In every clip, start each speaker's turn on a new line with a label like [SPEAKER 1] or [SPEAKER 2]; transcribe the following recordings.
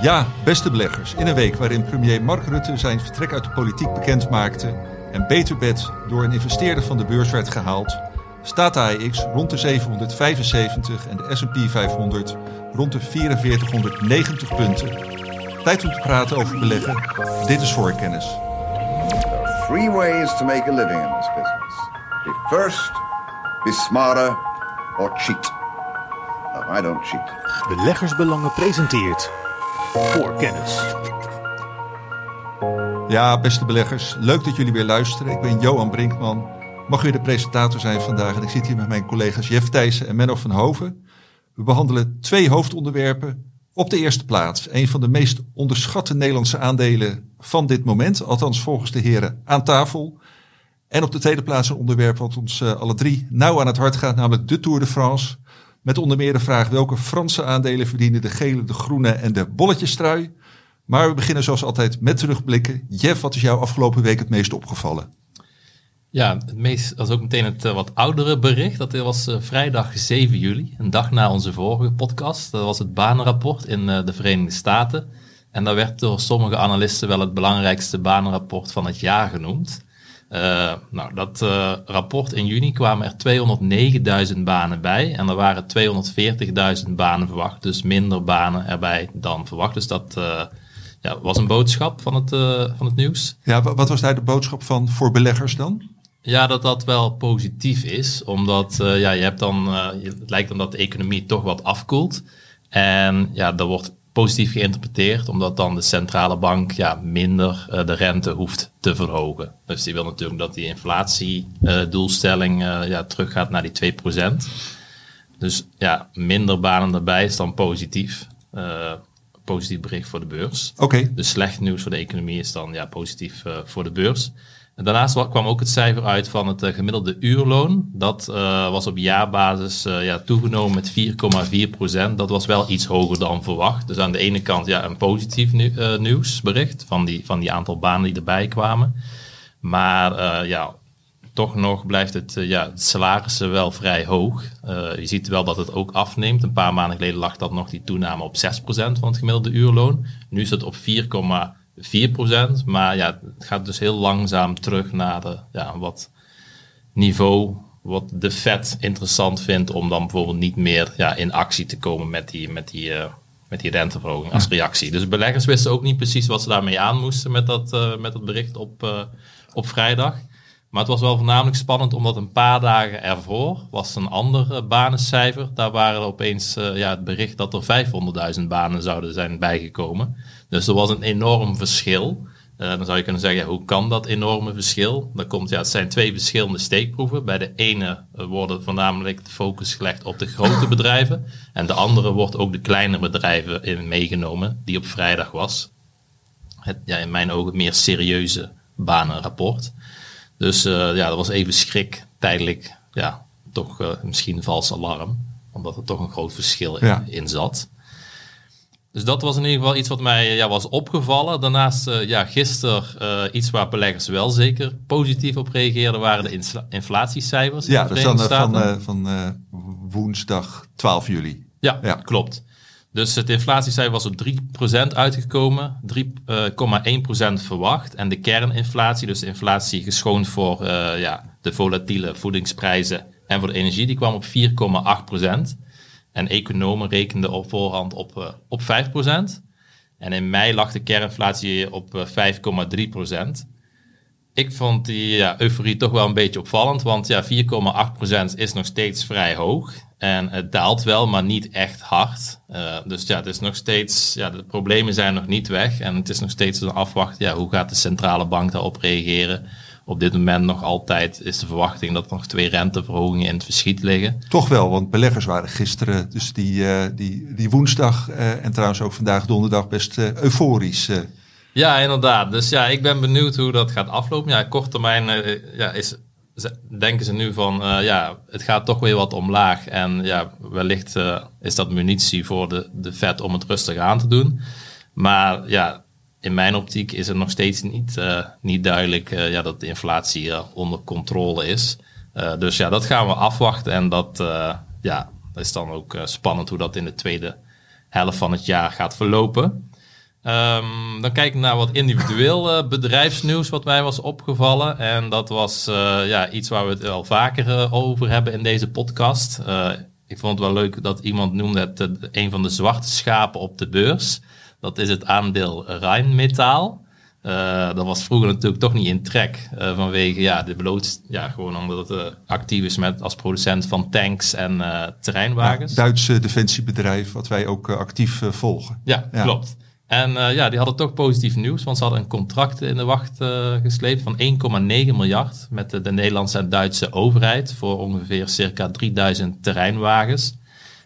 [SPEAKER 1] Ja, beste beleggers, in een week waarin premier Mark Rutte zijn vertrek uit de politiek bekend maakte en Beterbed door een investeerder van de beurs werd gehaald, staat de AEX rond de 775 en de S&P 500 rond de 4490 punten. Tijd om te praten over beleggen. Dit is voorkennis.
[SPEAKER 2] There are three ways to make a living in this business. Be first, be smarter, or cheat. No, I don't cheat.
[SPEAKER 3] Beleggersbelangen presenteert voor kennis.
[SPEAKER 1] Ja, beste beleggers, leuk dat jullie weer luisteren. Ik ben Johan Brinkman, mag weer de presentator zijn vandaag. En ik zit hier met mijn collega's Jeff Thijssen en Menno van Hoven. We behandelen twee hoofdonderwerpen. Op de eerste plaats een van de meest onderschatte Nederlandse aandelen van dit moment. Althans volgens de heren aan tafel. En op de tweede plaats een onderwerp wat ons uh, alle drie nauw aan het hart gaat, namelijk de Tour de France. Met onder meer de vraag welke Franse aandelen verdienen de gele, de groene en de bolletjestrui. Maar we beginnen zoals altijd met terugblikken. Jeff, wat is jou afgelopen week het meest opgevallen?
[SPEAKER 4] Ja, het meest, is ook meteen het uh, wat oudere bericht. Dat was uh, vrijdag 7 juli, een dag na onze vorige podcast. Dat was het banenrapport in uh, de Verenigde Staten. En daar werd door sommige analisten wel het belangrijkste banenrapport van het jaar genoemd. Nou, dat rapport in juni kwamen er 209.000 banen bij. En er waren 240.000 banen verwacht. Dus minder banen erbij dan verwacht. Dus dat ja, was een boodschap van het, van het nieuws.
[SPEAKER 1] Ja, wat was daar de boodschap van voor beleggers dan?
[SPEAKER 4] Ja, dat dat wel positief is, omdat ja, je hebt dan, het lijkt dan dat de economie toch wat afkoelt. En ja, dat wordt positief geïnterpreteerd, omdat dan de centrale bank ja, minder uh, de rente hoeft te verhogen. Dus die wil natuurlijk dat die inflatiedoelstelling ja, teruggaat naar die 2%. Dus ja, minder banen erbij is dan positief. positief bericht voor de beurs.
[SPEAKER 1] Oké. Okay.
[SPEAKER 4] Dus slecht nieuws voor de economie is dan ja, positief voor de beurs. En daarnaast kwam ook het cijfer uit van het uh, gemiddelde uurloon. Dat uh, was op jaarbasis uh, ja, toegenomen met 4,4 procent. Dat was wel iets hoger dan verwacht. Dus aan de ene kant ja, een positief nieuwsbericht van die, van die aantal banen die erbij kwamen. Maar ja, toch nog blijft het, ja, het salarissen wel vrij hoog. je ziet wel dat het ook afneemt. Een paar maanden geleden lag dat nog die toename op 6 procent van het gemiddelde uurloon. Nu is het op 4, 4%. Maar ja, het gaat dus heel langzaam terug naar de, ja, wat niveau wat de Fed interessant vindt om dan bijvoorbeeld niet meer ja, in actie te komen met die, met die, uh, met die renteverhoging als reactie. Dus beleggers wisten ook niet precies wat ze daarmee aan moesten met dat, uh, met dat bericht op, uh, op vrijdag. Maar het was wel voornamelijk spannend omdat een paar dagen ervoor was een ander banencijfer. Daar waren er opeens ja, het bericht dat er 500.000 banen zouden zijn bijgekomen. Dus er was een enorm verschil. Uh, dan zou je kunnen zeggen, ja, hoe kan dat enorme verschil? Dan komt, ja, het zijn twee verschillende steekproeven. Bij de ene worden voornamelijk de focus gelegd op de grote bedrijven. En de andere wordt ook de kleine bedrijven in meegenomen, die op vrijdag was. Het, ja, in mijn ogen meer serieuze banenrapport. Dus uh, ja, dat was even schrik, tijdelijk, ja, toch uh, misschien vals alarm. Omdat er toch een groot verschil in, ja. in zat. Dus dat was in ieder geval iets wat mij ja, was opgevallen. Daarnaast, uh, ja, gisteren iets waar beleggers wel zeker positief op reageerden, waren de inflatiecijfers.
[SPEAKER 1] Ja, dat is dan van, van woensdag 12 juli.
[SPEAKER 4] Ja, ja, klopt. Dus het inflatiecijfer was op 3% uitgekomen, 3,1% verwacht. En de kerninflatie, dus de inflatie geschoond voor ja, de volatiele voedingsprijzen en voor de energie, die kwam op 4,8%. En economen rekenden op voorhand op, uh, op 5%. En in mei lag de kerinflatie op uh, eh, 5,3%. Ik vond die ja, euforie toch wel een beetje opvallend, want ja, 4,8% is nog steeds vrij hoog. En het daalt wel, maar niet echt hard. Uh, dus ja, het is nog steeds, ja, de problemen zijn nog niet weg. En het is nog steeds een afwacht, ja, hoe gaat de centrale bank daarop reageren? op dit moment nog altijd is de verwachting dat er nog twee renteverhogingen in het verschiet liggen.
[SPEAKER 1] Toch wel, want beleggers waren gisteren, dus die, uh, die, die woensdag uh, en trouwens ook vandaag donderdag best euforisch.
[SPEAKER 4] Ja, inderdaad. Dus ja, ik ben benieuwd hoe dat gaat aflopen. Ja, kort termijn ja, is, denken ze nu van, ja, het gaat toch weer wat omlaag. En ja, wellicht is dat munitie voor de, de Fed om het rustig aan te doen. Maar ja, in mijn optiek is het nog steeds niet, uh, niet duidelijk ja, dat de inflatie onder controle is. dus ja, dat gaan we afwachten. En dat, ja, is dan ook spannend hoe dat in de tweede helft van het jaar gaat verlopen. Ehm, dan kijk ik naar wat individueel eh, bedrijfsnieuws wat mij was opgevallen. En dat was eh, ja, iets waar we het wel vaker eh, over hebben in deze podcast. Ik vond het wel leuk dat iemand noemde het een van de zwarte schapen op de beurs. Dat is het aandeel Rijnmetaal. Dat was vroeger natuurlijk toch niet in trek. vanwege ja, de bloot, ja, gewoon omdat het actief is met, als producent van tanks en terreinwagens.
[SPEAKER 1] Duitse defensiebedrijf, wat wij ook actief volgen.
[SPEAKER 4] Ja,
[SPEAKER 1] Ja.
[SPEAKER 4] klopt. En eh, ja, die hadden toch positief nieuws, want ze hadden een contract in de wacht eh, gesleept van 1,9 miljard met de, de Nederlandse en Duitse overheid voor ongeveer circa 3000 terreinwagens.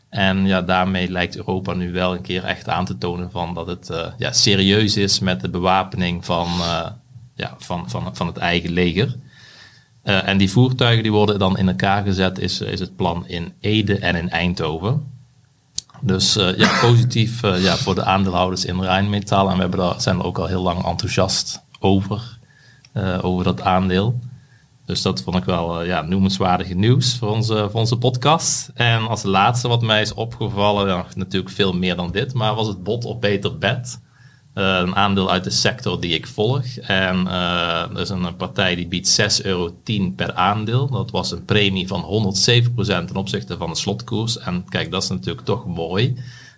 [SPEAKER 4] En ja, daarmee lijkt Europa nu wel een keer echt aan te tonen van dat het eh, ja, serieus is met de bewapening van, ja, van, van, van het eigen leger. En die voertuigen die worden dan in elkaar gezet, is, is het plan in Ede en in Eindhoven. Dus eh, ja, positief eh, ja, voor de aandeelhouders in Rijnmetaal. En we hebben daar, zijn er ook al heel lang enthousiast over, eh, over dat aandeel. Dus dat vond ik wel ja, noemenswaardige nieuws voor onze, voor onze podcast. En als laatste wat mij is opgevallen, ja, natuurlijk veel meer dan dit, maar was het bod op Beter Bed. Eh, een aandeel uit de sector die ik volg. En eh er is een partij die biedt 6,10 euro per aandeel. Dat was een premie van 107% ten opzichte van de slotkoers. En kijk, dat is natuurlijk toch mooi.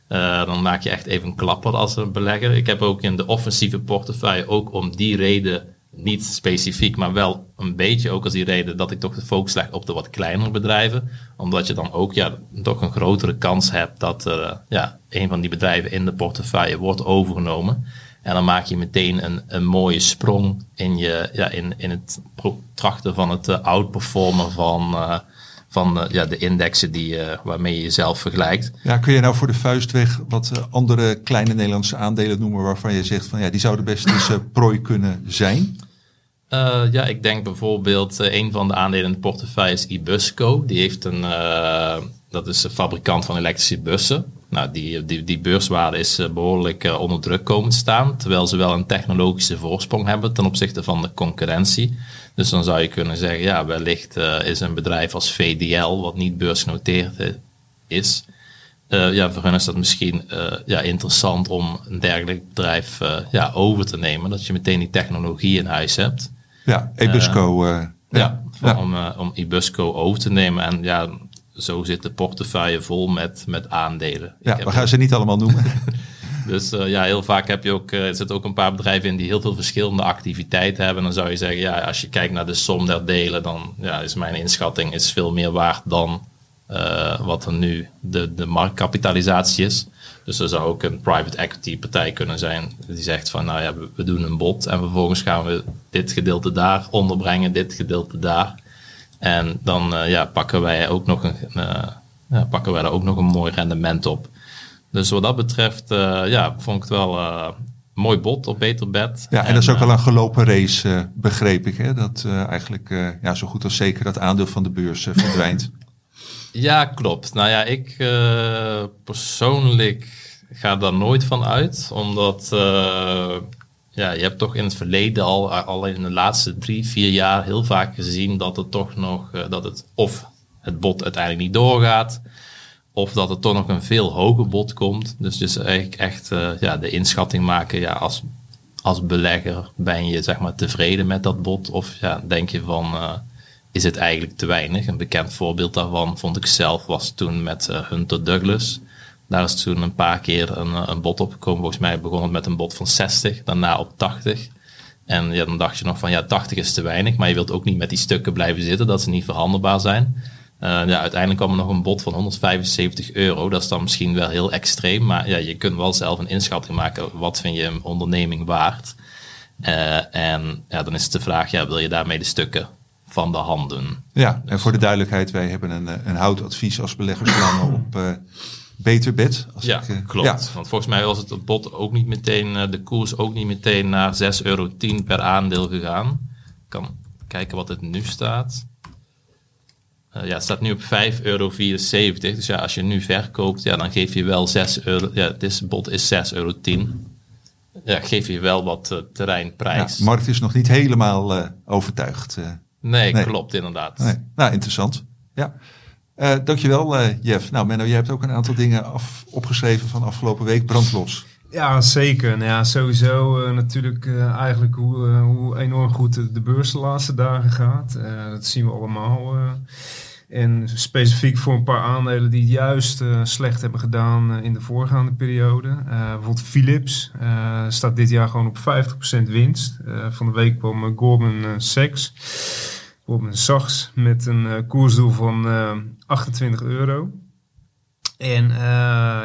[SPEAKER 4] Eh, dan maak je echt even een klapper als een belegger. Ik heb ook in de offensieve portefeuille ook om die reden, niet specifiek, maar wel een beetje ook als die reden dat ik toch de focus leg op de wat kleinere bedrijven. Omdat je dan ook ja, toch een grotere kans hebt dat eh, ja, een van die bedrijven in de portefeuille wordt overgenomen. En dan maak je meteen een, een mooie sprong in, je, ja, in, in het trachten van het uh, outperformen van, eh, van eh, ja, de indexen die, eh, waarmee je jezelf vergelijkt.
[SPEAKER 1] Ja, kun je nou voor de vuist weg wat eh, andere kleine Nederlandse aandelen noemen waarvan je zegt van ja, die zouden best eens prooi kunnen zijn?
[SPEAKER 4] Ja, ik denk bijvoorbeeld een van de aandelen in de portefeuille is Ibusco. Die heeft een, dat is een fabrikant van elektrische bussen. Nou, die, die, die beurswaarde is uh, behoorlijk uh, onder druk komen te staan. Terwijl ze wel een technologische voorsprong hebben ten opzichte van de concurrentie. Dus dan zou je kunnen zeggen, ja, wellicht uh, is een bedrijf als VDL, wat niet beursgenoteerd is, uh, ja, voor hen is dat misschien uh, ja, interessant om een dergelijk bedrijf uh, ja, over te nemen. Dat je meteen die technologie in huis hebt.
[SPEAKER 1] Ja, Ebusco.
[SPEAKER 4] ja, ja. ja. Om, om Ibusco over te nemen. En ja, zo zit de portefeuille vol met, met aandelen.
[SPEAKER 1] Ja, we gaan ook... ze niet allemaal noemen.
[SPEAKER 4] dus ja, heel vaak heb je ook, er zitten ook een paar bedrijven in die heel veel verschillende activiteiten hebben. En dan zou je zeggen, ja, als je kijkt naar de som der delen, dan ja, is mijn inschatting is veel meer waard dan uh, wat er nu de, de marktkapitalisatie is. Dus er zou ook een private equity partij kunnen zijn die zegt van nou ja, we, we, doen een bod en vervolgens gaan we dit gedeelte daar onderbrengen, dit gedeelte daar. En dan uh, ja, pakken wij ook nog een, uh, ja, pakken wij er ook nog een mooi rendement op. Dus wat dat betreft, ja, vond ik het wel mooi bod op beter bed.
[SPEAKER 1] Ja, en, en dat is ook wel een gelopen race, begreep ik. Hè? Dat eigenlijk ja, zo goed als zeker dat aandeel van de beurs verdwijnt.
[SPEAKER 4] Ja, klopt. Nou ja, ik uh, persoonlijk ga daar nooit van uit, omdat uh, ja, je hebt toch in het verleden al, al in de laatste drie, vier jaar heel vaak gezien dat het toch nog, uh, dat het of het bod uiteindelijk niet doorgaat, of dat er toch nog een veel hoger bod komt. Dus dus eigenlijk echt ja, de inschatting maken, ja, als, als belegger ben je zeg maar tevreden met dat bod, of ja, denk je van is het eigenlijk te weinig. Een bekend voorbeeld daarvan vond ik zelf was toen met Hunter Douglas. Daar is toen een paar keer een, een bod opgekomen. Volgens mij begon het met een bod van 60, daarna op 80. En ja, dan dacht je nog van ja, 80 is te weinig, maar je wilt ook niet met die stukken blijven zitten, dat ze niet verhandelbaar zijn. Uh, ja, uiteindelijk kwam er nog een bod van 175 euro. Dat is dan misschien wel heel extreem, maar ja, je kunt wel zelf een inschatting maken. Wat vind je een onderneming waard? Uh, en ja, dan is het de vraag, ja, wil je daarmee de stukken van de handen.
[SPEAKER 1] Ja, en voor de duidelijkheid, wij hebben een, een houtadvies als beleggersbelangen op Beter Bed. Als
[SPEAKER 4] ja,
[SPEAKER 1] ik, uh,
[SPEAKER 4] klopt. Ja. Want volgens mij was het bod ook niet meteen, uh, de koers ook niet meteen naar 6,10 euro per aandeel gegaan. Ik kan kijken wat het nu staat. Uh, ja, het staat nu op 5,74 euro. Dus ja, als je nu verkoopt, ja, dan geef je wel 6 euro. Ja, dit bod is 6,10 euro. Ja, geef je wel wat uh, terreinprijs.
[SPEAKER 1] Ja, markt is nog niet helemaal uh, overtuigd.
[SPEAKER 4] Nee, nee, klopt inderdaad.
[SPEAKER 1] Nee. Nou, interessant. Ja. Uh, dankjewel, uh, Jeff. Nou, Menno, jij hebt ook een aantal dingen af, opgeschreven van afgelopen week. Brandlos.
[SPEAKER 5] Ja, zeker. Nou ja, sowieso uh, natuurlijk eigenlijk hoe, hoe enorm goed de, de, beurs de laatste dagen gaat. dat zien we allemaal. en specifiek voor een paar aandelen die het juist slecht hebben gedaan in de voorgaande periode. bijvoorbeeld Philips staat dit jaar gewoon op 50% winst. van de week kwam Goldman Sachs. Goldman Sachs met een koersdoel van 28 euro. En uh,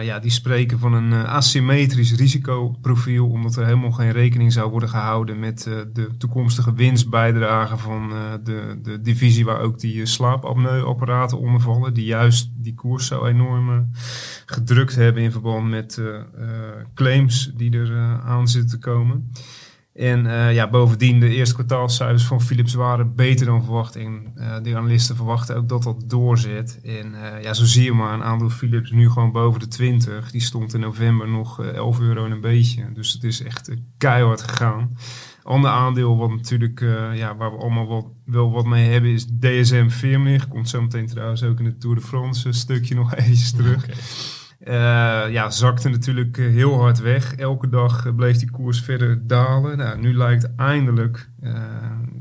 [SPEAKER 5] ja, die spreken van een asymmetrisch risicoprofiel, omdat er helemaal geen rekening zou worden gehouden met de toekomstige winstbijdrage van de, de divisie waar ook die slaapapneuapparaten onder vallen, die juist die koers zo enorm gedrukt hebben in verband met claims die er aan zitten te komen. En uh, ja, bovendien, de eerste kwartaalcijfers van Philips waren beter dan verwacht. En uh, de analisten verwachten ook dat dat doorzet. En uh, ja, zo zie je maar, een aandeel Philips nu gewoon boven de 20. Die stond in november nog 11 euro en een beetje. Dus het is echt keihard gegaan. Ander aandeel wat natuurlijk, ja, waar we allemaal wat, wel wat mee hebben, is DSM Firmenich. Komt zo meteen trouwens ook in de Tour de France stukje nog eventjes terug. Uh, ja, zakte natuurlijk eh, heel hard weg. Elke dag eh, bleef die koers verder dalen. Nou, nu lijkt eindelijk, uh,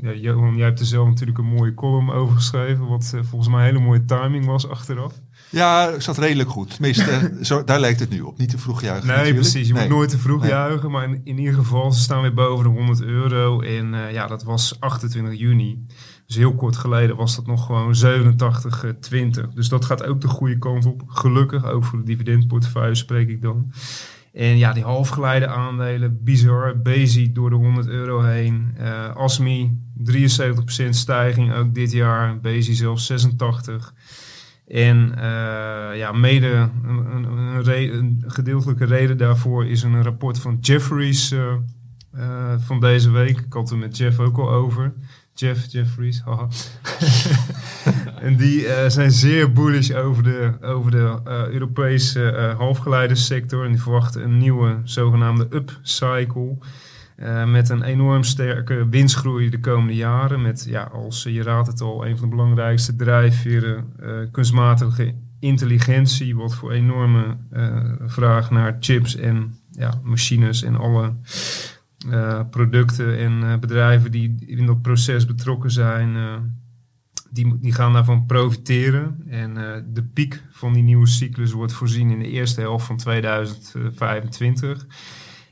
[SPEAKER 5] ja, Johan, jij hebt er zelf natuurlijk een mooie column over geschreven, wat volgens mij een hele mooie timing was achteraf.
[SPEAKER 1] Ja, zat redelijk goed. Tenminste, zo, daar lijkt het nu op. Niet te vroeg juichen.
[SPEAKER 5] Nee, precies. Je moet nooit te vroeg juichen. Maar in, in, ieder geval, ze staan weer boven de 100 euro. En ja, dat was 28 juni. Dus heel kort geleden was dat nog gewoon 87,20. Dus dat gaat ook de goede kant op. Gelukkig, ook voor de dividendportefeuille spreek ik dan. En ja, die halfgeleide aandelen, bizar. Bezi door de 100 euro heen. Uh, Asmi, 73% stijging ook dit jaar. Bezi zelfs 86. En uh, ja, mede een, gedeeltelijke reden daarvoor is een rapport van Jeffries van deze week. Ik had het met Jeff ook al over. Jeff Jeffries, haha. en die uh, zijn zeer bullish over de, over de uh, Europese uh, halfgeleidensector. En die verwachten een nieuwe zogenaamde upcycle. met een enorm sterke winstgroei de komende jaren. Met, ja, als je raadt het al, een van de belangrijkste drijfveren kunstmatige intelligentie. Wat voor enorme vraag naar chips en ja, machines en alle uh, producten en uh, bedrijven die in dat proces betrokken zijn, uh, die, die gaan daarvan profiteren. En de piek van die nieuwe cyclus wordt voorzien in de eerste helft van 2025.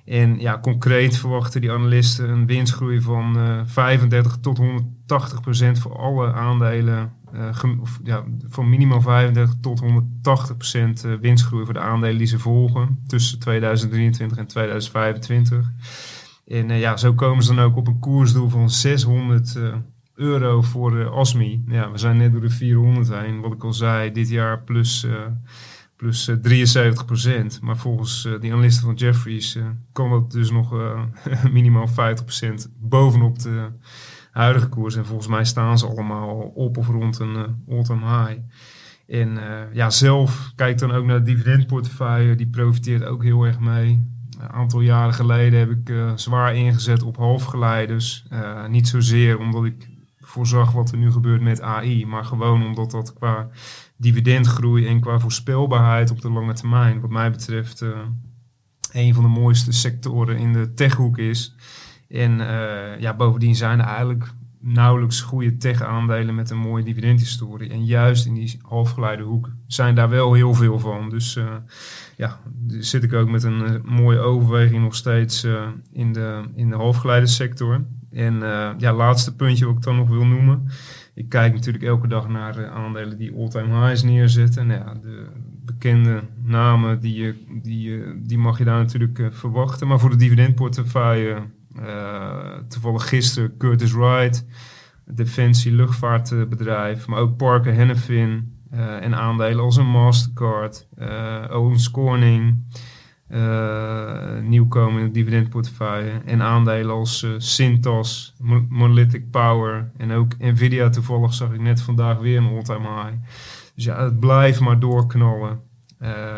[SPEAKER 5] En ja, concreet verwachten die analisten een winstgroei van 35 tot 180 procent voor alle aandelen. of, ja, van minimaal 35 tot 180 procent winstgroei voor de aandelen die ze volgen tussen 2023 en 2025. En uh, ja, zo komen ze dan ook op een koersdoel van 600 uh, eh, euro voor de ASMI. Ja, we zijn net door de 400 heen. Wat ik al zei, dit jaar plus, uh, plus 73 procent. Maar volgens die analisten van Jeffries kan dat dus nog minimaal 50 procent bovenop de huidige koers. En volgens mij staan ze allemaal op of rond een all-time high. En ja, zelf kijk dan ook naar de dividendportefeuille. Die profiteert ook heel erg mee. Een aantal jaren geleden heb ik uh, zwaar ingezet op halfgeleiders. Uh, niet zozeer omdat ik voorzag wat er nu gebeurt met AI, maar gewoon omdat dat qua dividendgroei en qua voorspelbaarheid op de lange termijn, wat mij betreft, uh, een van de mooiste sectoren in de techhoek is. En ja, bovendien zijn er eigenlijk nauwelijks goede tech-aandelen met een mooie dividendhistorie. En juist in die halfgeleiderhoek zijn daar wel heel veel van. Dus ja, zit ik ook met een uh, mooie overweging nog steeds uh, in de, in de halfgeleidensector. En ja, laatste puntje wat ik dan nog wil noemen. Ik kijk natuurlijk elke dag naar aandelen die all-time highs neerzetten. Nou ja, de bekende namen die, die, die mag je daar natuurlijk verwachten. Maar voor de dividendportefeuille toevallig gisteren Curtis Wright, Defensie luchtvaartbedrijf, maar ook Parker Hennefin uh, en aandelen als een Mastercard, uh, Owens Corning, nieuwkomende dividendportefeuille en aandelen als Cintas, Monolithic Power en ook Nvidia toevallig zag ik net vandaag weer een all-time high. Dus ja, het blijft maar doorknallen.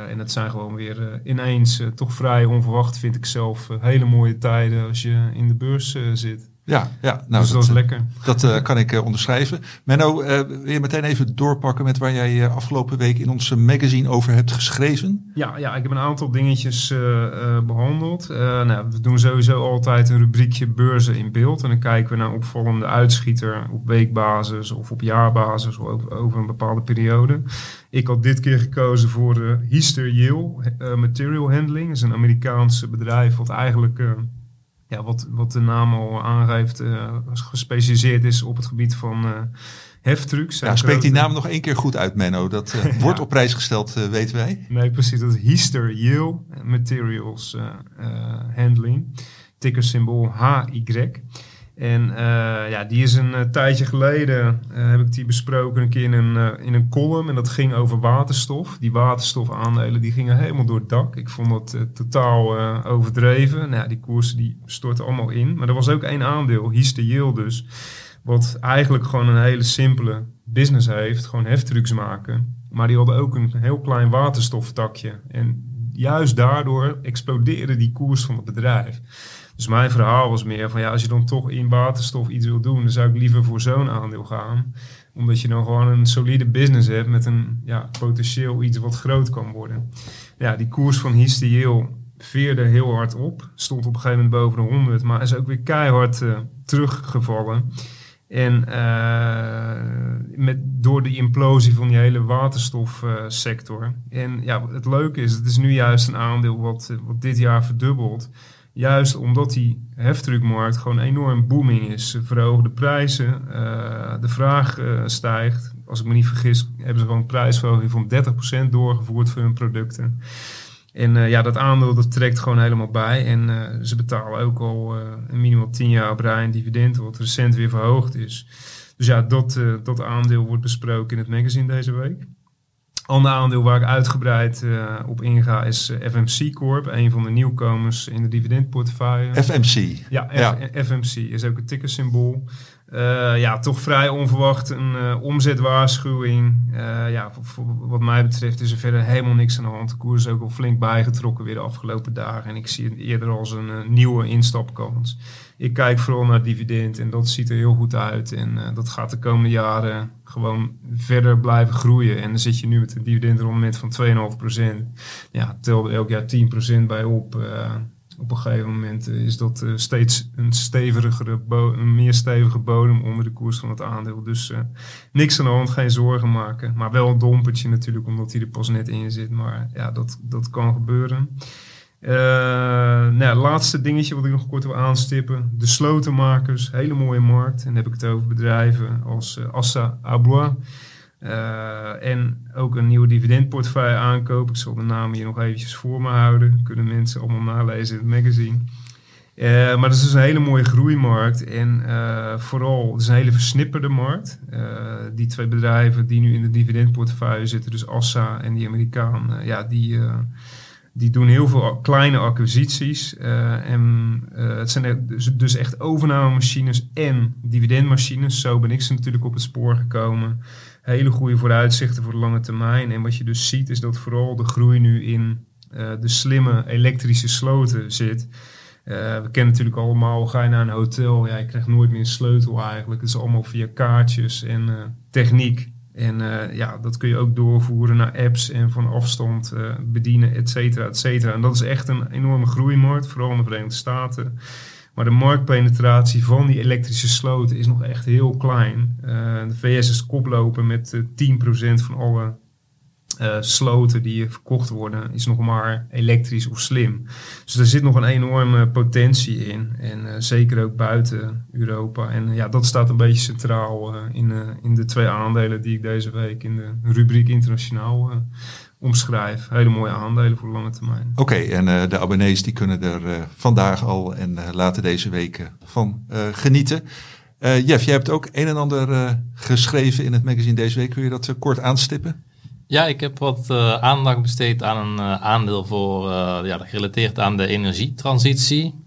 [SPEAKER 5] En het zijn gewoon weer ineens toch vrij onverwacht, vind ik zelf, hele mooie tijden als je in de beurs zit.
[SPEAKER 1] Ja, ja nou,
[SPEAKER 5] dus dat, is
[SPEAKER 1] eh,
[SPEAKER 5] lekker.
[SPEAKER 1] Dat eh, kan ik eh, onderschrijven. Menno, eh, wil je meteen even doorpakken met waar jij afgelopen week in onze magazine over hebt geschreven?
[SPEAKER 5] Ja, ja, ik heb een aantal dingetjes eh, eh, behandeld. Eh, nou, we doen sowieso altijd een rubriekje beurzen in beeld. En dan kijken we naar opvallende uitschieter op weekbasis of op jaarbasis of over, over een bepaalde periode. Ik had dit keer gekozen voor uh, Hiester Yale Material Handling. Dat is een Amerikaans bedrijf wat eigenlijk, ja, wat, wat de naam al aangeeft, eh, gespecialiseerd is op het gebied van eh heftrucks.
[SPEAKER 1] Ja, spreek die naam nog één keer goed uit, Menno. Dat eh, wordt op prijs gesteld, weten wij.
[SPEAKER 5] Nee, precies. Dat is Hiester Yale Materials Handling. Tickersymbool HY. En eh, ja, die is een eh, tijdje geleden, eh, heb ik die besproken een keer in een, in een column. En dat ging over waterstof. Die waterstofaandelen die gingen helemaal door het dak. Ik vond dat totaal overdreven. Nou, die koersen die stortten allemaal in. Maar er was ook één aandeel, Hiester Yale dus. Wat eigenlijk gewoon een hele simpele business heeft. Gewoon heftrucks maken. Maar die hadden ook een heel klein waterstoftakje. En juist daardoor explodeerde die koers van het bedrijf. Dus mijn verhaal was meer van ja, als je dan toch in waterstof iets wil doen, dan zou ik liever voor zo'n aandeel gaan. Omdat je dan gewoon een solide business hebt met een ja, potentieel iets wat groot kan worden. Ja, die koers van Histiel veerde heel hard op. Stond op een gegeven moment boven de 100, maar is ook weer keihard eh, teruggevallen. En eh, met, door de implosie van die hele waterstofsector. en ja, het leuke is, het is nu juist een aandeel wat, eh, wat dit jaar verdubbelt. Juist omdat die heftruckmarkt gewoon enorm booming is. Verhogen de prijzen, eh, de vraag eh, stijgt. Als ik me niet vergis, hebben ze gewoon een prijsverhoging van 30% doorgevoerd voor hun producten. En eh, ja, dat aandeel dat trekt gewoon helemaal bij. En ze betalen ook al een minimaal 10 jaar op rij dividend, wat recent weer verhoogd is. Dus ja, dat, dat aandeel wordt besproken in het magazine deze week. Ander aandeel waar ik uitgebreid eh, op inga is eh, FMC Corp, een van de nieuwkomers in de dividendportefeuille.
[SPEAKER 1] FMC.
[SPEAKER 5] Ja, F-
[SPEAKER 1] Ja.
[SPEAKER 5] FMC is ook een tickersymbool. Eh ja, toch vrij onverwacht een omzetwaarschuwing. Ja, voor, voor wat mij betreft is er verder helemaal niks aan de hand. De koers is ook al flink bijgetrokken weer de afgelopen dagen. En ik zie het eerder als een nieuwe instapkans. Ik kijk vooral naar dividend en dat ziet er heel goed uit. En eh, dat gaat de komende jaren gewoon verder blijven groeien. En dan zit je nu met een dividendrendement van 2,5%. Ja, tel elk jaar 10% bij op. eh, op een gegeven moment eh, is dat steeds een stevigere, een meer stevige bodem onder de koers van het aandeel. Dus niks aan de hand, geen zorgen maken. Maar wel een dompertje natuurlijk, omdat hij er pas net in zit. Maar ja, dat, dat kan gebeuren. Eh, nou, laatste dingetje wat ik nog kort wil aanstippen. De slotenmakers, hele mooie markt. En dan heb ik het over bedrijven als eh, Assa Ablois. Eh, en ook een nieuwe dividendportefeuille aankopen. Ik zal de namen hier nog eventjes voor me houden. Kunnen mensen allemaal nalezen in het magazine. Maar dat is dus een hele mooie groeimarkt. En vooral, het is een hele versnipperde markt. Die twee bedrijven die nu in de dividendportefeuille zitten, dus Assa en die Amerikaan, ja, die, die doen heel veel kleine acquisities. Eh, en eh, het zijn er dus, dus echt overnamemachines en dividendmachines. Zo ben ik ze natuurlijk op het spoor gekomen. Hele goede vooruitzichten voor de lange termijn. En wat je dus ziet is dat vooral de groei nu in eh, de slimme elektrische sloten zit. We kennen natuurlijk allemaal, ga je naar een hotel, ja, je krijgt nooit meer een sleutel eigenlijk. Het is allemaal via kaartjes en techniek. En eh, ja, dat kun je ook doorvoeren naar apps en van afstand eh, bedienen, et cetera, et cetera. En dat is echt een enorme groeimarkt, vooral in de Verenigde Staten. Maar de marktpenetratie van die elektrische sloten is nog echt heel klein. Eh, de VS is koploper met eh 10% van alle eh, sloten die verkocht worden, is nog maar elektrisch of slim. Dus er zit nog een enorme potentie in. En eh, zeker ook buiten Europa. En eh, ja, dat staat een beetje centraal in, in de twee aandelen die ik deze week in de rubriek internationaal omschrijf. Hele mooie aandelen voor de lange termijn.
[SPEAKER 1] Oké, en de abonnees die kunnen er vandaag al en later deze week van genieten. Jeff, jij hebt ook een en ander geschreven in het magazine deze week. Kun je dat kort aanstippen?
[SPEAKER 4] Ja, ik heb wat eh, aandacht besteed aan een eh, aandeel voor, eh, ja, gerelateerd aan de energietransitie.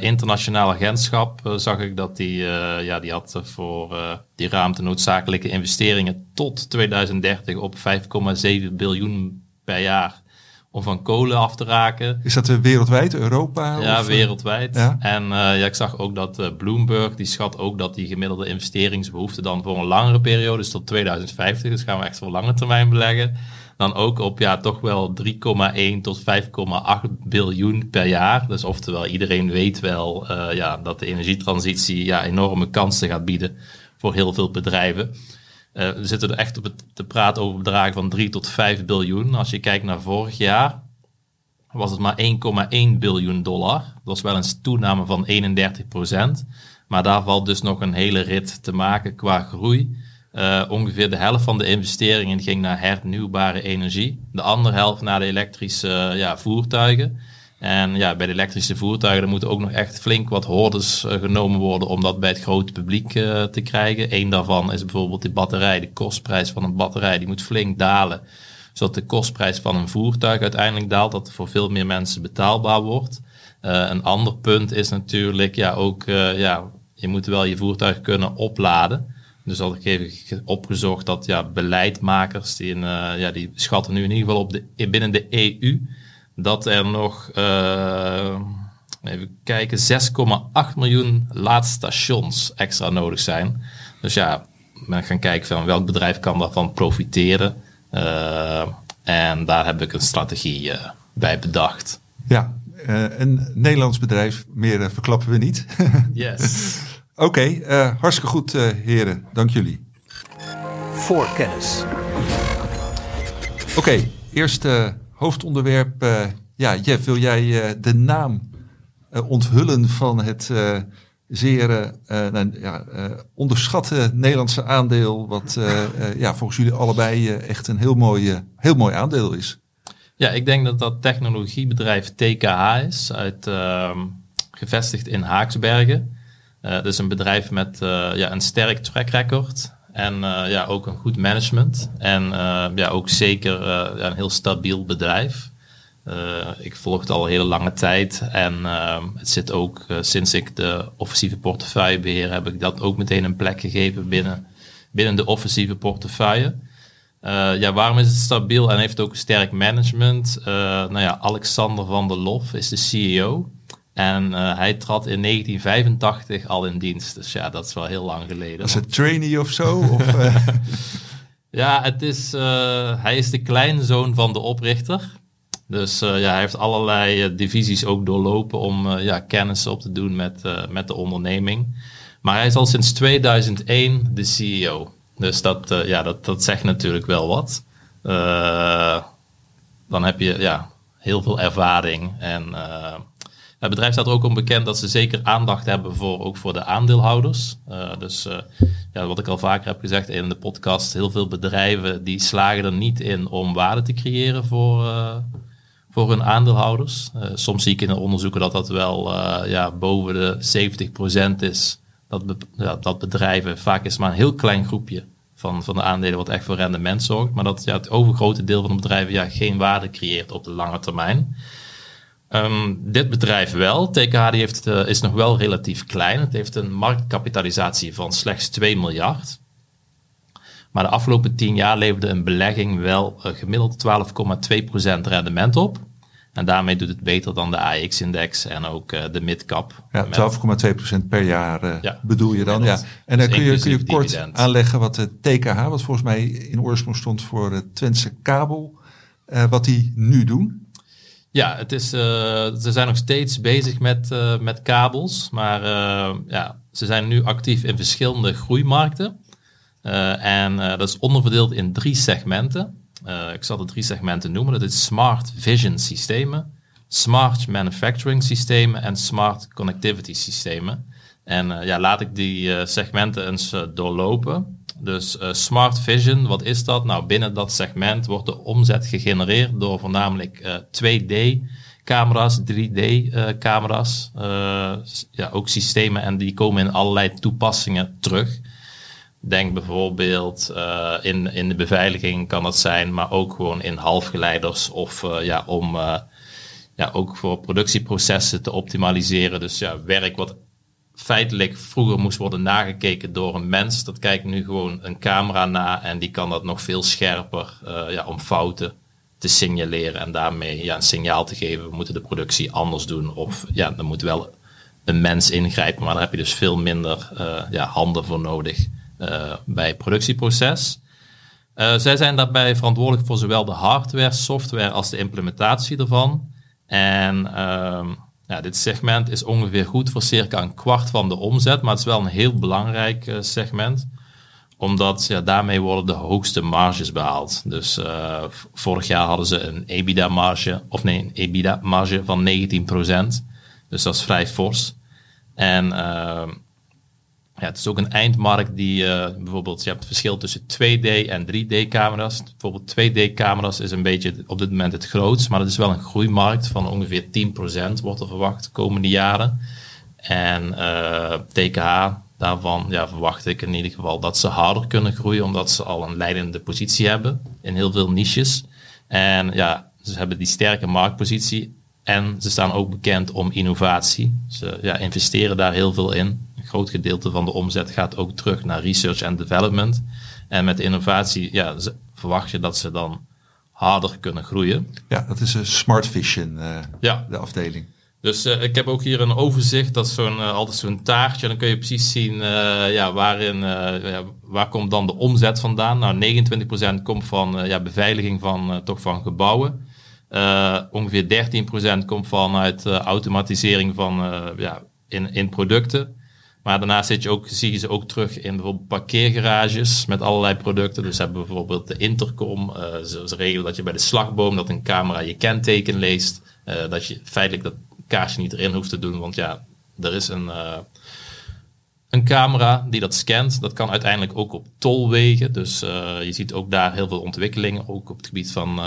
[SPEAKER 4] Internationaal agentschap zag ik dat die, ja, die had voor die ruimte noodzakelijke investeringen tot 2030 op 5,7 biljoen per jaar om van kolen af te raken.
[SPEAKER 1] Is dat uh, wereldwijd, Europa?
[SPEAKER 4] Ja,
[SPEAKER 1] of,
[SPEAKER 4] wereldwijd.
[SPEAKER 1] ja?
[SPEAKER 4] En uh, ja, ik zag ook dat uh, Bloomberg, die schat ook dat die gemiddelde investeringsbehoefte dan voor een langere periode, dus tot 2050, dus gaan we echt voor lange termijn beleggen, dan ook op ja, toch wel 3,1 tot 5,8 biljoen per jaar. Dus oftewel, iedereen weet wel ja, dat de energietransitie ja, enorme kansen gaat bieden voor heel veel bedrijven. Uh, we zitten er echt op het, te praten over bedragen van 3 tot 5 biljoen. Als je kijkt naar vorig jaar, was het maar 1,1 biljoen dollar. Dat was wel een toename van 31 procent. Maar daar valt dus nog een hele rit te maken qua groei. Uh, ongeveer de helft van de investeringen ging naar hernieuwbare energie. De andere helft naar de elektrische ja, voertuigen. En ja, bij de elektrische voertuigen moeten ook nog echt flink wat hordes uh, genomen worden om dat bij het grote publiek uh, te krijgen. Eén daarvan is bijvoorbeeld de batterij. De kostprijs van een batterij die moet flink dalen, zodat de kostprijs van een voertuig uiteindelijk daalt, dat voor veel meer mensen betaalbaar wordt. Uh, een ander punt is natuurlijk ja, ook, ja, je moet wel je voertuig kunnen opladen. Dus had ik even opgezocht dat ja, beleidmakers, die, in, ja, die schatten nu in ieder geval op de, binnen de EU dat er nog, uh, even kijken, 6,8 miljoen laadstations extra nodig zijn. Dus ja, we gaan kijken van welk bedrijf kan daarvan profiteren. Uh, en daar heb ik een strategie uh, bij bedacht.
[SPEAKER 1] Ja, een Nederlands bedrijf, meer verklappen we niet.
[SPEAKER 4] yes.
[SPEAKER 1] Oké, okay, hartstikke goed heren, dank jullie.
[SPEAKER 3] Voor kennis.
[SPEAKER 1] Oké, okay, eerste hoofdonderwerp. Uh, ja, Jeff, wil jij uh, de naam uh, onthullen van het zeer nou, ja, onderschatte Nederlandse aandeel, wat ja, volgens jullie allebei echt een heel mooi, heel mooi aandeel is?
[SPEAKER 4] Ja, ik denk dat dat technologiebedrijf TKH is, uit, ehm, gevestigd in Haaksbergen. dat is een bedrijf met ja, een sterk track record. En uh, ja, ook een goed management. En uh, ja, ook zeker uh, een heel stabiel bedrijf. ik volg het al een hele lange tijd. En het zit ook, sinds ik de offensieve portefeuille beheer, heb ik dat ook meteen een plek gegeven binnen, binnen de offensieve portefeuille. ja, waarom is het stabiel en heeft ook een sterk management? nou ja, Alexander van der Lof is de CEO. En uh, hij trad in 1985 al in dienst. Dus ja, dat is wel heel lang geleden.
[SPEAKER 1] Was het trainee of zo? of, uh...
[SPEAKER 4] ja, het is, uh, hij is de kleinzoon van de oprichter. Dus ja, hij heeft allerlei divisies ook doorlopen om ja, kennis op te doen met, met de onderneming. Maar hij is al sinds 2001 de CEO. Dus dat, ja, dat, dat zegt natuurlijk wel wat. dan heb je ja, heel veel ervaring en het bedrijf staat er ook onbekend dat ze zeker aandacht hebben voor, ook voor de aandeelhouders. Uh, dus uh, ja, wat ik al vaker heb gezegd in de podcast, heel veel bedrijven die slagen er niet in om waarde te creëren voor, uh, voor hun aandeelhouders. soms zie ik in de onderzoeken dat dat wel ja, boven de 70% is. Dat, ja, dat bedrijven, vaak is maar een heel klein groepje van, van de aandelen wat echt voor rendement zorgt. Maar dat ja, het overgrote deel van de bedrijven ja, geen waarde creëert op de lange termijn. Um, dit bedrijf wel. TKH die heeft, uh, is nog wel relatief klein. Het heeft een marktkapitalisatie van slechts 2 miljard. Maar de afgelopen 10 jaar leverde een belegging wel uh, gemiddeld 12,2% rendement op. En daarmee doet het beter dan de AX-index en ook uh, de midcap.
[SPEAKER 1] Ja, 12,2% per jaar ja, bedoel je dan. Ja. En dan dus kun je, kun je kort dividend. aanleggen wat de TKH, wat volgens mij in oorsprong stond voor de Twentse kabel, wat die nu doen.
[SPEAKER 4] Ja, het is, uh, ze zijn nog steeds bezig met, uh, met kabels, maar uh, ja, ze zijn nu actief in verschillende groeimarkten. en dat is onderverdeeld in drie segmenten. ik zal de drie segmenten noemen. Dat is Smart Vision systemen, Smart Manufacturing systemen en Smart Connectivity systemen. En ja, laat ik die segmenten eens doorlopen. Dus uh, Smart Vision, wat is dat? Nou, binnen dat segment wordt de omzet gegenereerd door voornamelijk uh, 2D-camera's, 3D-camera's, uh, ja, ook systemen en die komen in allerlei toepassingen terug. Denk bijvoorbeeld in, in de beveiliging kan dat zijn, maar ook gewoon in halfgeleiders of ja, om ja, ook voor productieprocessen te optimaliseren. Dus ja, werk wat feitelijk vroeger moest worden nagekeken door een mens. Dat kijkt nu gewoon een camera na en die kan dat nog veel scherper uh, ja, om fouten te signaleren en daarmee ja, een signaal te geven, we moeten de productie anders doen. Of ja, er moet wel een mens ingrijpen, maar daar heb je dus veel minder eh, ja, handen voor nodig uh, bij het productieproces. Zij zijn daarbij verantwoordelijk voor zowel de hardware, software als de implementatie ervan. En ja, dit segment is ongeveer goed voor circa een kwart van de omzet, maar het is wel een heel belangrijk segment omdat ja, daarmee worden de hoogste marges behaald. Dus uh, vorig jaar hadden ze een EBITDA-marge, of nee, een EBITDA-marge van 19%. Dus dat is vrij fors. En uh, ja, het is ook een eindmarkt die uh, bijvoorbeeld, je hebt het verschil tussen 2D en 3D-camera's. Bijvoorbeeld 2D-camera's is een beetje op dit moment het grootst, maar het is wel een groeimarkt van ongeveer 10% wordt er verwacht de komende jaren. En TKH Daarvan ja, verwacht ik in ieder geval dat ze harder kunnen groeien, omdat ze al een leidende positie hebben in heel veel niches. En ja, ze hebben die sterke marktpositie en ze staan ook bekend om innovatie. Ze ja, investeren daar heel veel in. Groot gedeelte van de omzet gaat ook terug naar research en development. En met innovatie ja, verwacht je dat ze dan harder kunnen groeien.
[SPEAKER 1] Ja, dat is een Smart Vision, uh, ja. de afdeling.
[SPEAKER 4] Dus uh, ik heb ook hier een overzicht, dat is zo'n, uh, altijd zo'n taartje. Dan kun je precies zien ja, waarin, ja, waar komt dan de omzet vandaan. Nou, 29% komt van ja, beveiliging van, toch van gebouwen. ongeveer 13% komt vanuit automatisering van, ja, in, in producten. Maar daarnaast zit je ook, zie je ze ook terug in bijvoorbeeld parkeergarages met allerlei producten. Dus hebben bijvoorbeeld de intercom. ze, ze regelen dat je bij de slagboom, dat een camera je kenteken leest. dat je feitelijk dat kaarsje niet erin hoeft te doen. Want ja, er is een, uh, een camera die dat scant. Dat kan uiteindelijk ook op tolwegen. Dus je ziet ook daar heel veel ontwikkelingen. Ook op het gebied van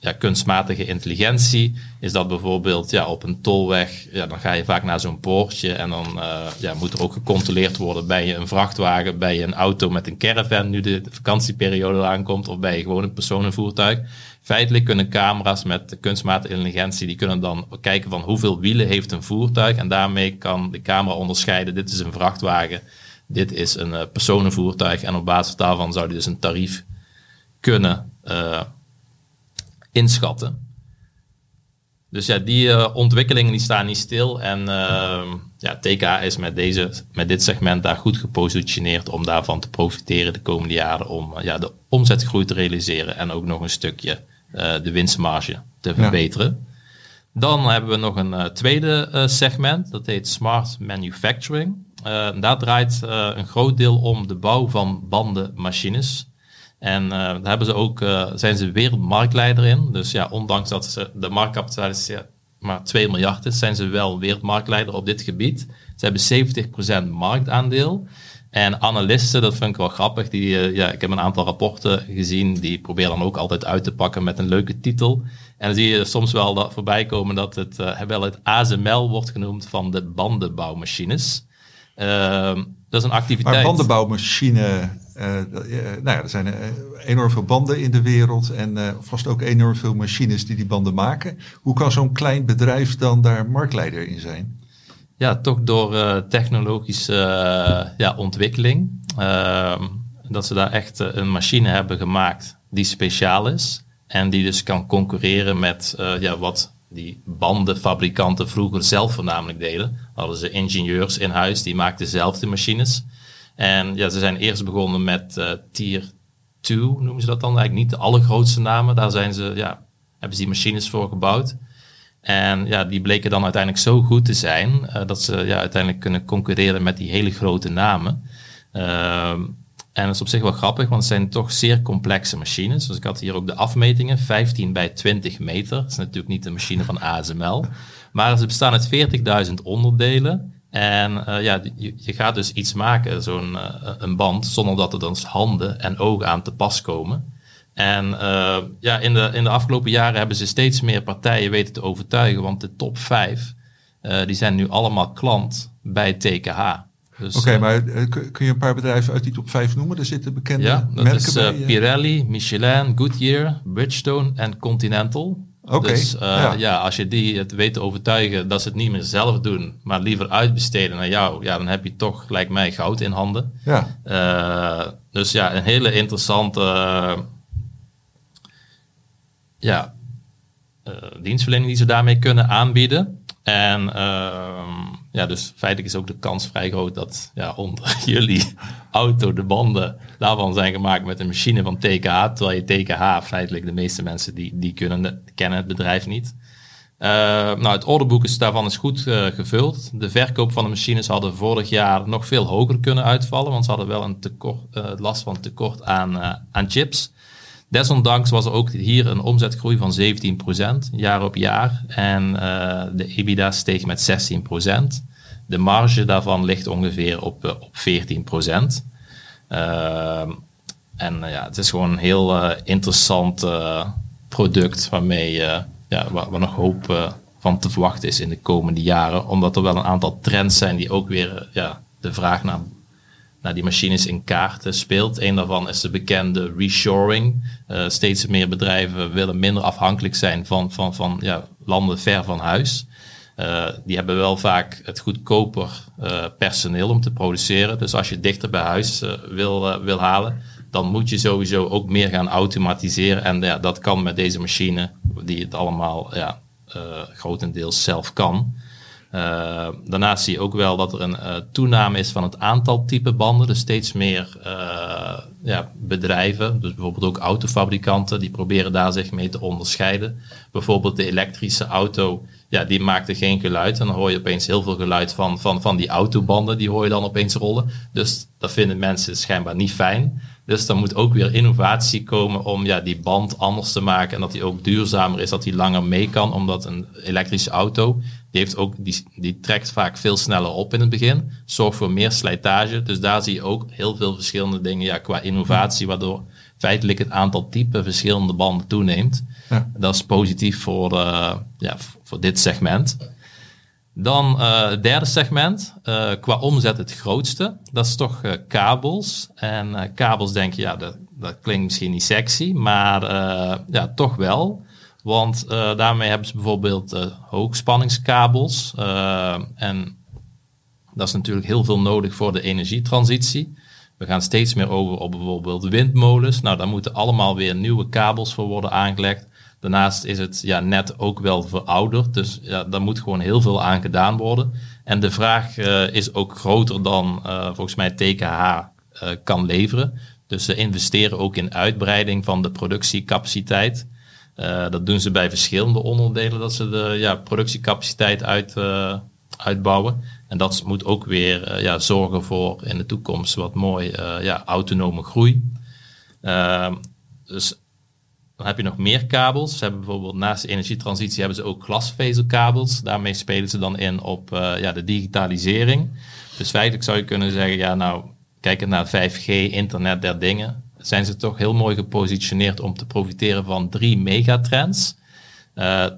[SPEAKER 4] ja, kunstmatige intelligentie. Is dat bijvoorbeeld ja, op een tolweg. Ja, dan ga je vaak naar zo'n poortje. En dan ja, moet er ook gecontroleerd worden. bij je een vrachtwagen? bij je een auto met een caravan? Nu de vakantieperiode aankomt. Of bij je gewoon een personenvoertuig? Feitelijk kunnen camera's met kunstmatige intelligentie, die kunnen dan kijken van hoeveel wielen heeft een voertuig. En daarmee kan de camera onderscheiden, dit is een vrachtwagen, dit is een uh, personenvoertuig. En op basis daarvan zou die dus een tarief kunnen uh, inschatten. Dus ja, die uh, ontwikkelingen die staan niet stil. En uh, ja, TK is met, deze, met dit segment daar goed gepositioneerd om daarvan te profiteren de komende jaren. Om uh, ja, de omzetgroei te realiseren en ook nog een stukje uh, de winstmarge te verbeteren. Dan hebben we nog een tweede segment, dat heet Smart Manufacturing. daar draait een groot deel om de bouw van bandenmachines. En daar hebben ze ook, zijn ze wereldmarktleider in. Dus ja, ondanks dat ze de marktkapitalisatie maar 2 miljard is, zijn ze wel wereldmarktleider op dit gebied. Ze hebben 70% marktaandeel. En analisten, dat vind ik wel grappig, die, uh, ja, ik heb een aantal rapporten gezien, die proberen dan ook altijd uit te pakken met een leuke titel. En dan zie je soms wel dat voorbij komen dat het wel het ASML wordt genoemd van de bandenbouwmachines. Uh, dat is een activiteit.
[SPEAKER 1] Maar bandenbouwmachine, nou ja, er zijn enorm veel banden in de wereld en vast ook enorm veel machines die die banden maken. Hoe kan zo'n klein bedrijf dan daar marktleider in zijn?
[SPEAKER 4] Ja, toch door technologische ja, ontwikkeling. Uh, dat ze daar echt een machine hebben gemaakt die speciaal is. En die dus kan concurreren met ja, wat die bandenfabrikanten vroeger zelf voornamelijk deden. Hadden ze ingenieurs in huis, die maakten zelf de machines. En ja, ze zijn eerst begonnen met tier 2, noemen ze dat dan. Eigenlijk niet de allergrootste namen. Daar zijn ze, ja, hebben ze die machines voor gebouwd. En ja, die bleken dan uiteindelijk zo goed te zijn uh, dat ze ja, uiteindelijk kunnen concurreren met die hele grote namen. Uh, en dat is op zich wel grappig, want het zijn toch zeer complexe machines. Dus ik had hier ook de afmetingen, 15 bij 20 meter. Dat is natuurlijk niet de machine van ASML. Maar ze bestaan uit 40.000 onderdelen. En uh, ja, je, je, gaat dus iets maken, zo'n uh, een band, zonder dat er dan handen en ogen aan te pas komen. En uh, ja, in de, in de afgelopen jaren hebben ze steeds meer partijen weten te overtuigen, want de top 5 uh, die zijn nu allemaal klant bij TKH.
[SPEAKER 1] Dus, Oké, okay, maar kun je een paar bedrijven uit die top 5 noemen? Er zitten bekende ja, dat merken is, bij.
[SPEAKER 4] Pirelli, Michelin, Goodyear, Bridgestone en Continental. Oké. Okay, dus ja. ja. als je die het weet te overtuigen dat ze het niet meer zelf doen, maar liever uitbesteden naar jou, ja, dan heb je toch, lijkt mij, goud in handen. Ja. dus ja, een hele interessante ja, dienstverlening die ze daarmee kunnen aanbieden. En ehm, ja, dus feitelijk is ook de kans vrij groot dat ja, onder jullie auto de banden daarvan zijn gemaakt met een machine van TKH. Terwijl je TKH feitelijk de meeste mensen die, die kunnen, kennen het bedrijf niet. Uh, nou, het orderboek is, daarvan is goed uh, gevuld. De verkoop van de machines hadden vorig jaar nog veel hoger kunnen uitvallen, want ze hadden wel een tekort, uh, last van tekort aan, aan chips. Desondanks was er ook hier een omzetgroei van 17% jaar op jaar en de EBITDA steeg met 16%. De marge daarvan ligt ongeveer op, op 14%. en ja, het is gewoon een heel interessant product waarmee ja, waar, nog hoop van te verwachten is in de komende jaren. Omdat er wel een aantal trends zijn die ook weer ja, de vraag naar, naar die machines in kaart speelt. Een daarvan is de bekende reshoring. Uh, steeds meer bedrijven willen minder afhankelijk zijn van, van, van ja, landen ver van huis. Uh, die hebben wel vaak het goedkoper uh, personeel om te produceren. Dus als je dichter bij huis wil, wil halen, dan moet je sowieso ook meer gaan automatiseren. En ja, dat kan met deze machine, die het allemaal ja, grotendeels zelf kan. Uh, daarnaast zie je ook wel dat er een uh, toename is van het aantal type banden. Dus steeds meer ja, bedrijven, dus bijvoorbeeld ook autofabrikanten, die proberen daar zich mee te onderscheiden. Bijvoorbeeld de elektrische auto, ja, die maakte geen geluid. En dan hoor je opeens heel veel geluid van, van, van die autobanden, die hoor je dan opeens rollen. Dus dat vinden mensen schijnbaar niet fijn. Dus dan moet ook weer innovatie komen om ja, die band anders te maken en dat die ook duurzamer is, dat die langer mee kan. Omdat een elektrische auto, die, heeft ook, die, die trekt vaak veel sneller op in het begin, zorgt voor meer slijtage. Dus daar zie je ook heel veel verschillende dingen ja, qua innovatie, waardoor feitelijk het aantal type verschillende banden toeneemt. Ja. Dat is positief voor, uh, ja, voor dit segment. Dan uh, het derde segment, uh, qua omzet het grootste. Dat is toch kabels. En kabels denk je, ja, dat, dat klinkt misschien niet sexy, maar ja, toch wel. Want daarmee hebben ze bijvoorbeeld hoogspanningskabels. en dat is natuurlijk heel veel nodig voor de energietransitie. We gaan steeds meer over op bijvoorbeeld windmolens. Nou, daar moeten allemaal weer nieuwe kabels voor worden aangelegd. Daarnaast is het ja, net ook wel verouderd. Dus ja, daar moet gewoon heel veel aan gedaan worden. En de vraag is ook groter dan volgens mij TKH eh, kan leveren. Dus ze investeren ook in uitbreiding van de productiecapaciteit. Dat doen ze bij verschillende onderdelen, dat ze de ja, productiecapaciteit uit, uitbouwen. En dat moet ook weer ja, zorgen voor in de toekomst wat mooi ja, autonome groei. dus dan heb je nog meer kabels. Ze hebben bijvoorbeeld naast de energietransitie hebben ze ook glasvezelkabels. Daarmee spelen ze dan in op ja, de digitalisering. Dus feitelijk zou je kunnen zeggen, ja nou, kijkend naar 5G, internet der dingen, zijn ze toch heel mooi gepositioneerd om te profiteren van drie megatrends. Uh, 80%,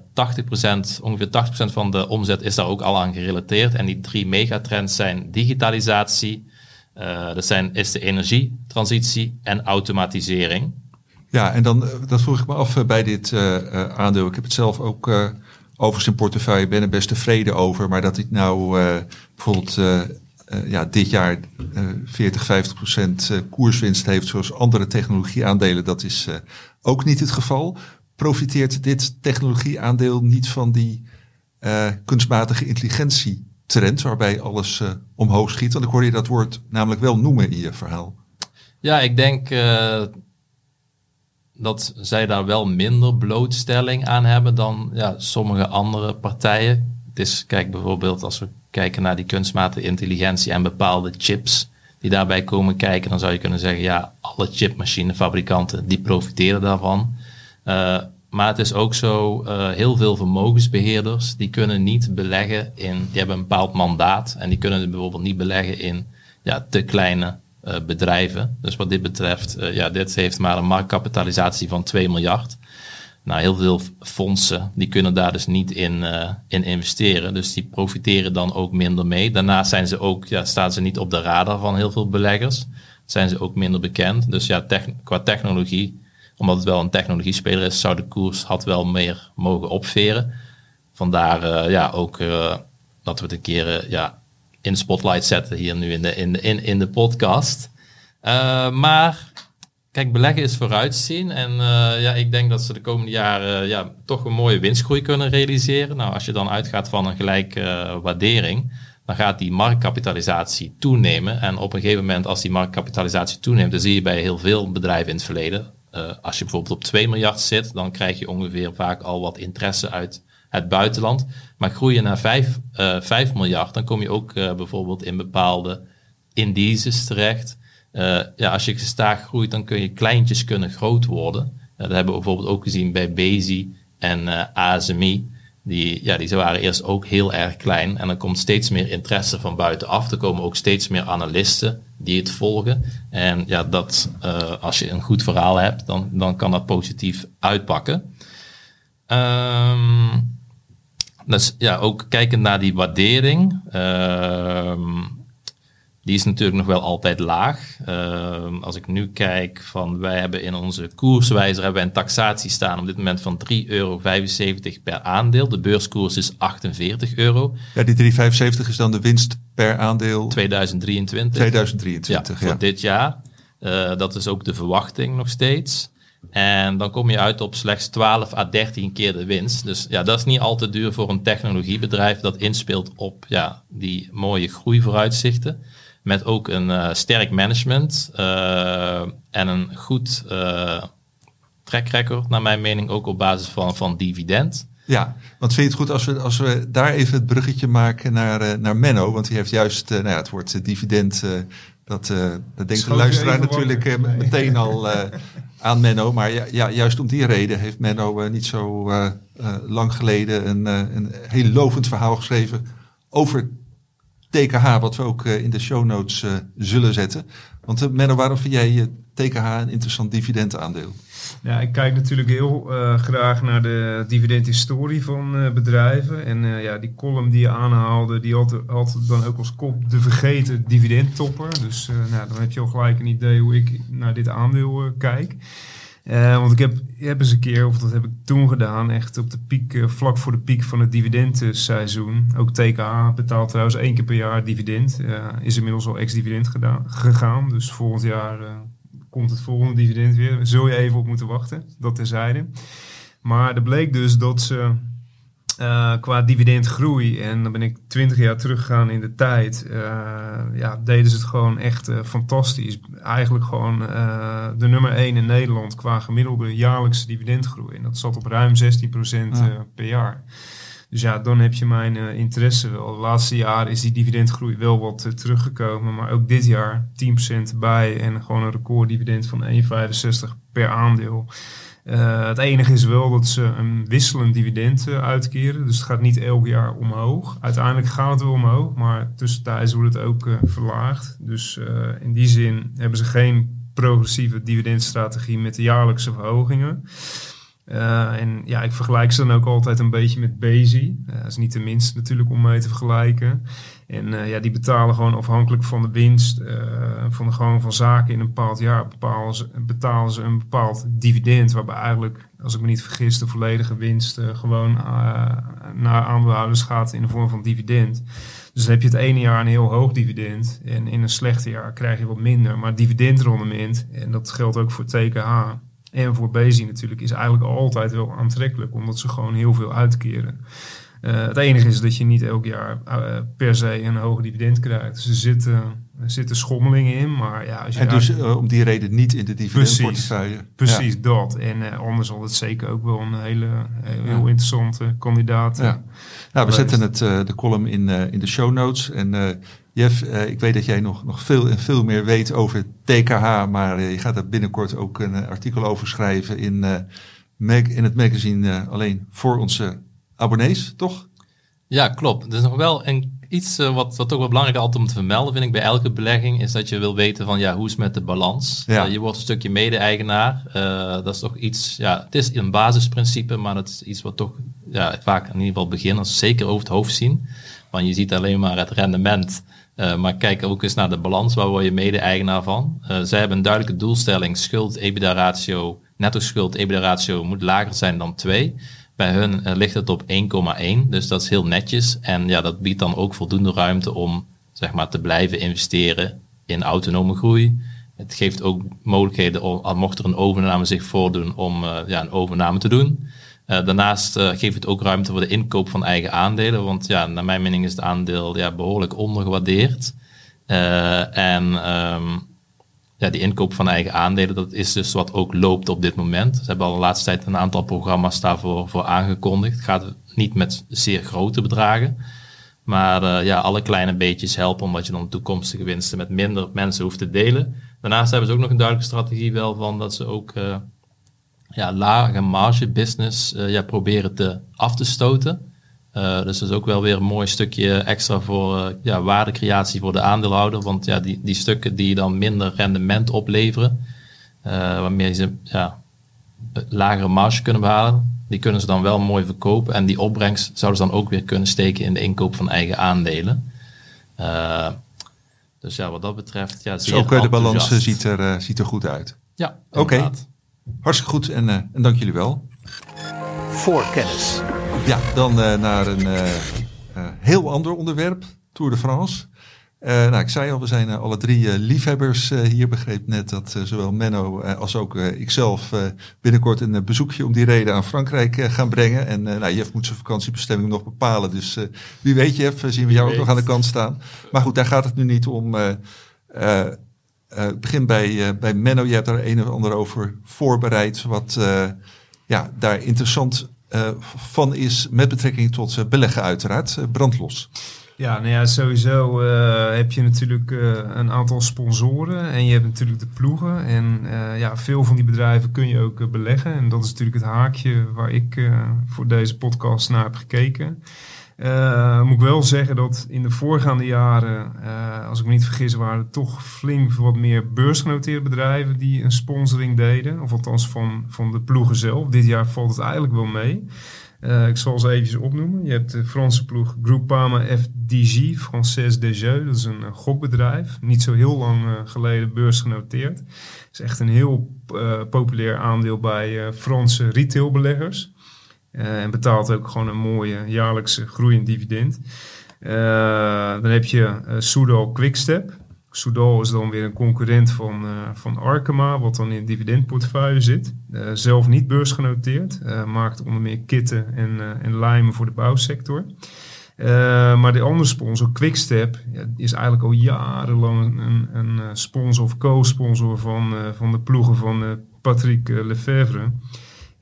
[SPEAKER 4] ongeveer 80% van de omzet is daar ook al aan gerelateerd. En die drie megatrends zijn digitalisatie, uh, dat zijn, is de energietransitie en automatisering.
[SPEAKER 1] Ja, en dan, eh, dat vroeg ik me af eh, bij dit aandeel. Ik heb het zelf ook overigens in portefeuille, ben er best tevreden over. Maar dat ik nou bijvoorbeeld ja, dit jaar 40, 50 procent koerswinst heeft, zoals andere technologieaandelen, dat is ook niet het geval. Profiteert dit technologieaandeel niet van die kunstmatige intelligentie trend, waarbij alles omhoog schiet? Want ik hoorde je dat woord namelijk wel noemen in je verhaal.
[SPEAKER 4] Ja, ik denk dat zij daar wel minder blootstelling aan hebben dan ja, sommige andere partijen. Is, kijk bijvoorbeeld als we kijken naar die kunstmatige intelligentie en bepaalde chips die daarbij komen kijken, dan zou je kunnen zeggen, ja, alle chipmachinefabrikanten die profiteren daarvan. Uh, maar het is ook zo, uh, heel veel vermogensbeheerders, die kunnen niet beleggen in, die hebben een bepaald mandaat en die kunnen bijvoorbeeld niet beleggen in ja, te kleine uh, bedrijven. Dus wat dit betreft, ja, dit heeft maar een marktkapitalisatie van 2 miljard. Nou, heel veel fondsen die kunnen daar dus niet in, uh, in investeren. Dus die profiteren dan ook minder mee. Daarnaast zijn ze ook, ja, staan ze niet op de radar van heel veel beleggers. Zijn ze ook minder bekend. Dus ja, qua technologie, omdat het wel een technologiespeler is, zou de koers had wel meer mogen opveren. Vandaar ja, ook dat we het een keer ja, in spotlight zetten hier nu in de, in in, in de podcast. Maar Kijk, beleggen is vooruitzien. En uh, ja, ik denk dat ze de komende jaren ja, toch een mooie winstgroei kunnen realiseren. Nou, als je dan uitgaat van een gelijke uh, waardering, dan gaat die marktkapitalisatie toenemen. En op een gegeven moment, als die marktkapitalisatie toeneemt, dan zie je bij heel veel bedrijven in het verleden. Als je bijvoorbeeld op 2 miljard zit, dan krijg je ongeveer vaak al wat interesse uit het buitenland. Maar groei je naar 5, 5 miljard, dan kom je ook bijvoorbeeld in bepaalde indices terecht. Uh, ja, als je gestaag groeit, dan kun je kleintjes kunnen groot worden. Dat hebben we bijvoorbeeld ook gezien bij Bezi en uh, eh, ASMI. Die, ja, die waren eerst ook heel erg klein. En dan komt steeds meer interesse van buitenaf. Er komen ook steeds meer analisten die het volgen. En ja, dat, als je een goed verhaal hebt, dan, dan kan dat positief uitpakken. Um, dus ja, ook kijkend naar die waardering. Uh, die is natuurlijk nog wel altijd laag. Uh, als ik nu kijk van wij hebben in onze koerswijzer hebben wij een taxatie staan op dit moment van 3,75 euro per aandeel. De beurskoers is 48 euro.
[SPEAKER 1] Ja, die 3,75 is dan de winst per aandeel
[SPEAKER 4] 2023.
[SPEAKER 1] 2023,
[SPEAKER 4] ja. Voor dit jaar. Uh, dat is ook de verwachting nog steeds. En dan kom je uit op slechts 12 à 13 keer de winst. Dus ja, dat is niet al te duur voor een technologiebedrijf dat inspeelt op ja, die mooie groeivooruitzichten. Met ook een uh, sterk management uh, en een goed uh, track record, naar mijn mening, ook op basis van, van dividend.
[SPEAKER 1] Ja, want vind je het goed als we, als we daar even het bruggetje maken naar, naar Menno? Want die heeft juist, nou ja, het woord dividend, dat, dat denkt de luisteraar natuurlijk meteen al aan Menno. Maar ja, ja, juist om die reden heeft Menno niet zo lang geleden een, een heel lovend verhaal geschreven over TKH, wat we ook eh, in de show notes eh, zullen zetten. Want uh, Menno, waarom vind jij TKH een interessant dividendaandeel?
[SPEAKER 5] Ja, ik kijk natuurlijk heel graag naar de dividendhistorie van bedrijven. En ja, die column die je aanhaalde, die had, had dan ook als kop de vergeten dividendtopper. Dus nou, dan heb je al gelijk een idee hoe ik naar dit aandeel kijk. Uh, want ik heb, heb eens een keer, of dat heb ik toen gedaan, echt op de piek, uh, vlak voor de piek van het dividendseizoen. Ook TKA betaalt trouwens één keer per jaar dividend. Uh, is inmiddels al ex-dividend gegaan. Dus volgend jaar komt het volgende dividend weer. Zul je even op moeten wachten, dat terzijde. Maar er bleek dus dat ze uh, qua dividendgroei, en dan ben ik twintig jaar teruggegaan in de tijd, uh, ja, deden ze het gewoon echt uh, fantastisch. Eigenlijk gewoon de nummer 1 in Nederland qua gemiddelde jaarlijkse dividendgroei. En dat zat op ruim 16% ja. per jaar. Dus ja, dan heb je mijn interesse wel. De laatste jaren is die dividendgroei wel wat teruggekomen, maar ook dit jaar 10% bij en gewoon een recorddividend van 1,65 per aandeel. Uh, het enige is wel dat ze een wisselend dividend uh, uitkeren. Dus het gaat niet elk jaar omhoog. Uiteindelijk gaat het wel omhoog, maar tussentijds wordt het ook uh, verlaagd. Dus in die zin hebben ze geen progressieve dividendstrategie met de jaarlijkse verhogingen. en ja, ik vergelijk ze dan ook altijd een beetje met Bezi. dat is niet de minste natuurlijk om mee te vergelijken. En uh, ja, die betalen gewoon afhankelijk van de winst, uh, van gang van zaken in een bepaald jaar, betalen ze, een bepaald dividend, waarbij eigenlijk, als ik me niet vergis, de volledige winst uh, gewoon naar aandeelhouders gaat in de vorm van dividend. Dus dan heb je het ene jaar een heel hoog dividend en in een slechte jaar krijg je wat minder. Maar dividendrendement, en dat geldt ook voor TKH en voor Bezi natuurlijk, is eigenlijk altijd wel aantrekkelijk, omdat ze gewoon heel veel uitkeren. Uh, het enige is dat je niet elk jaar uh, per se een hoger dividend krijgt. Dus er zitten, er zitten schommelingen in. Maar ja, als je
[SPEAKER 1] en dus uh, om die reden niet in de dividendportefeuille.
[SPEAKER 5] Precies, precies ja. dat. En anders zal het zeker ook wel een hele heel ja. interessante kandidaat.
[SPEAKER 1] Ja. Nou, we zetten het, de column in, in de show notes. En Jeff, ik weet dat jij nog, nog veel en veel meer weet over TKH. Maar je gaat er binnenkort ook een artikel over schrijven in, in het magazine alleen voor onze abonnees, toch?
[SPEAKER 4] Ja, klopt. Er is nog wel een, iets uh, wat, wat toch wel belangrijk altijd om te vermelden, vind ik, bij elke belegging, is dat je wil weten van, ja, hoe is het met de balans? Ja. Uh, je wordt een stukje mede-eigenaar. Uh, dat is toch iets, ja, het is een basisprincipe, maar het is iets wat toch, ja, vaak in ieder geval beginners zeker over het hoofd zien. Want je ziet alleen maar het rendement, maar kijk ook eens naar de balans, waar word je mede-eigenaar van? zij hebben een duidelijke doelstelling, schuld-EBITDA-ratio, netto-schuld-EBITDA-ratio moet lager zijn dan 2. Bij hun uh, ligt het op 1,1, dus dat is heel netjes. En ja, dat biedt dan ook voldoende ruimte om zeg maar, te blijven investeren in autonome groei, het geeft ook mogelijkheden, om, mocht er een overname zich voordoen, om eh, ja, een overname te doen. Eh, daarnaast eh, geeft het ook ruimte voor de inkoop van eigen aandelen. Want ja, naar mijn mening is het aandeel ja, behoorlijk ondergewaardeerd. Eh, en ehm, ja, die inkoop van eigen aandelen, dat is dus wat ook loopt op dit moment. Ze hebben al de laatste tijd een aantal programma's daarvoor voor aangekondigd. Gaat niet met zeer grote bedragen. Maar eh, ja, alle kleine beetjes helpen omdat je dan toekomstige winsten met minder mensen hoeft te delen. Daarnaast hebben ze ook nog een duidelijke strategie wel van dat ze ook eh, ja, lage marge business eh, ja, proberen te af te stoten. Eh, dus dat is ook wel weer een mooi stukje extra voor eh, ja, waardecreatie voor de aandeelhouder. Want ja, die, die stukken die dan minder rendement opleveren, eh, waarmee ze ja, lagere marge kunnen behalen, die kunnen ze dan wel mooi verkopen. En die opbrengst zouden ze dan ook weer kunnen steken in de inkoop van eigen aandelen. Eh, dus ja, wat dat betreft, ja,
[SPEAKER 1] Dus ook eh, de balans ziet er, ziet er goed uit.
[SPEAKER 4] Ja,
[SPEAKER 1] Oké. Hartstikke goed en, eh, en dank jullie wel.
[SPEAKER 3] Voorkennis.
[SPEAKER 1] Ja, dan eh, naar een eh, eh, heel ander onderwerp, Tour de France. Nou, ik zei al, we zijn alle drie liefhebbers hier. Begreep net dat zowel Menno als ook ikzelf binnenkort een bezoekje om die reden aan Frankrijk gaan brengen. En nou, Jeff moet zijn vakantiebestemming nog bepalen. Dus wie weet, Jeff, zien we jou ook nog aan de kant staan. Maar goed, daar gaat het nu niet om. ik begin bij, bij Menno. Je hebt daar een of ander over voorbereid. Wat ja, daar interessant van is met betrekking tot eh, beleggen uiteraard. Eh, brandlos.
[SPEAKER 5] Ja, nou ja, sowieso eh, heb je natuurlijk eh, een aantal sponsoren en je hebt natuurlijk de ploegen. En eh, ja, veel van die bedrijven kun je ook eh, beleggen. En dat is natuurlijk het haakje waar ik eh, voor deze podcast naar heb gekeken. Eh, moet ik wel zeggen dat in de voorgaande jaren, eh, als ik me niet vergis, waren er toch flink wat meer beursgenoteerde bedrijven die een sponsoring deden. Of althans van, van de ploegen zelf. Dit jaar valt het eigenlijk wel mee. Eh, ik zal ze eventjes opnoemen. Je hebt de Franse ploeg Groupama FDG, Française des Jeux. Dat is een gokbedrijf. Niet zo heel lang geleden beursgenoteerd. Het is echt een heel eh, populair aandeel bij Franse retailbeleggers. Eh, en betaalt ook gewoon een mooie jaarlijkse groeiend dividend. Eh, dan heb je eh Soudal Quickstep. Soudal is dan weer een concurrent van, van Arkema, wat dan in het dividendportefeuille zit. Zelf niet beursgenoteerd, maakt onder meer kitten en, en lijmen voor de bouwsector. Maar de andere sponsor, Quickstep, ja, is eigenlijk al jarenlang een, een sponsor of co-sponsor van, van de ploegen van Patrick Lefevre.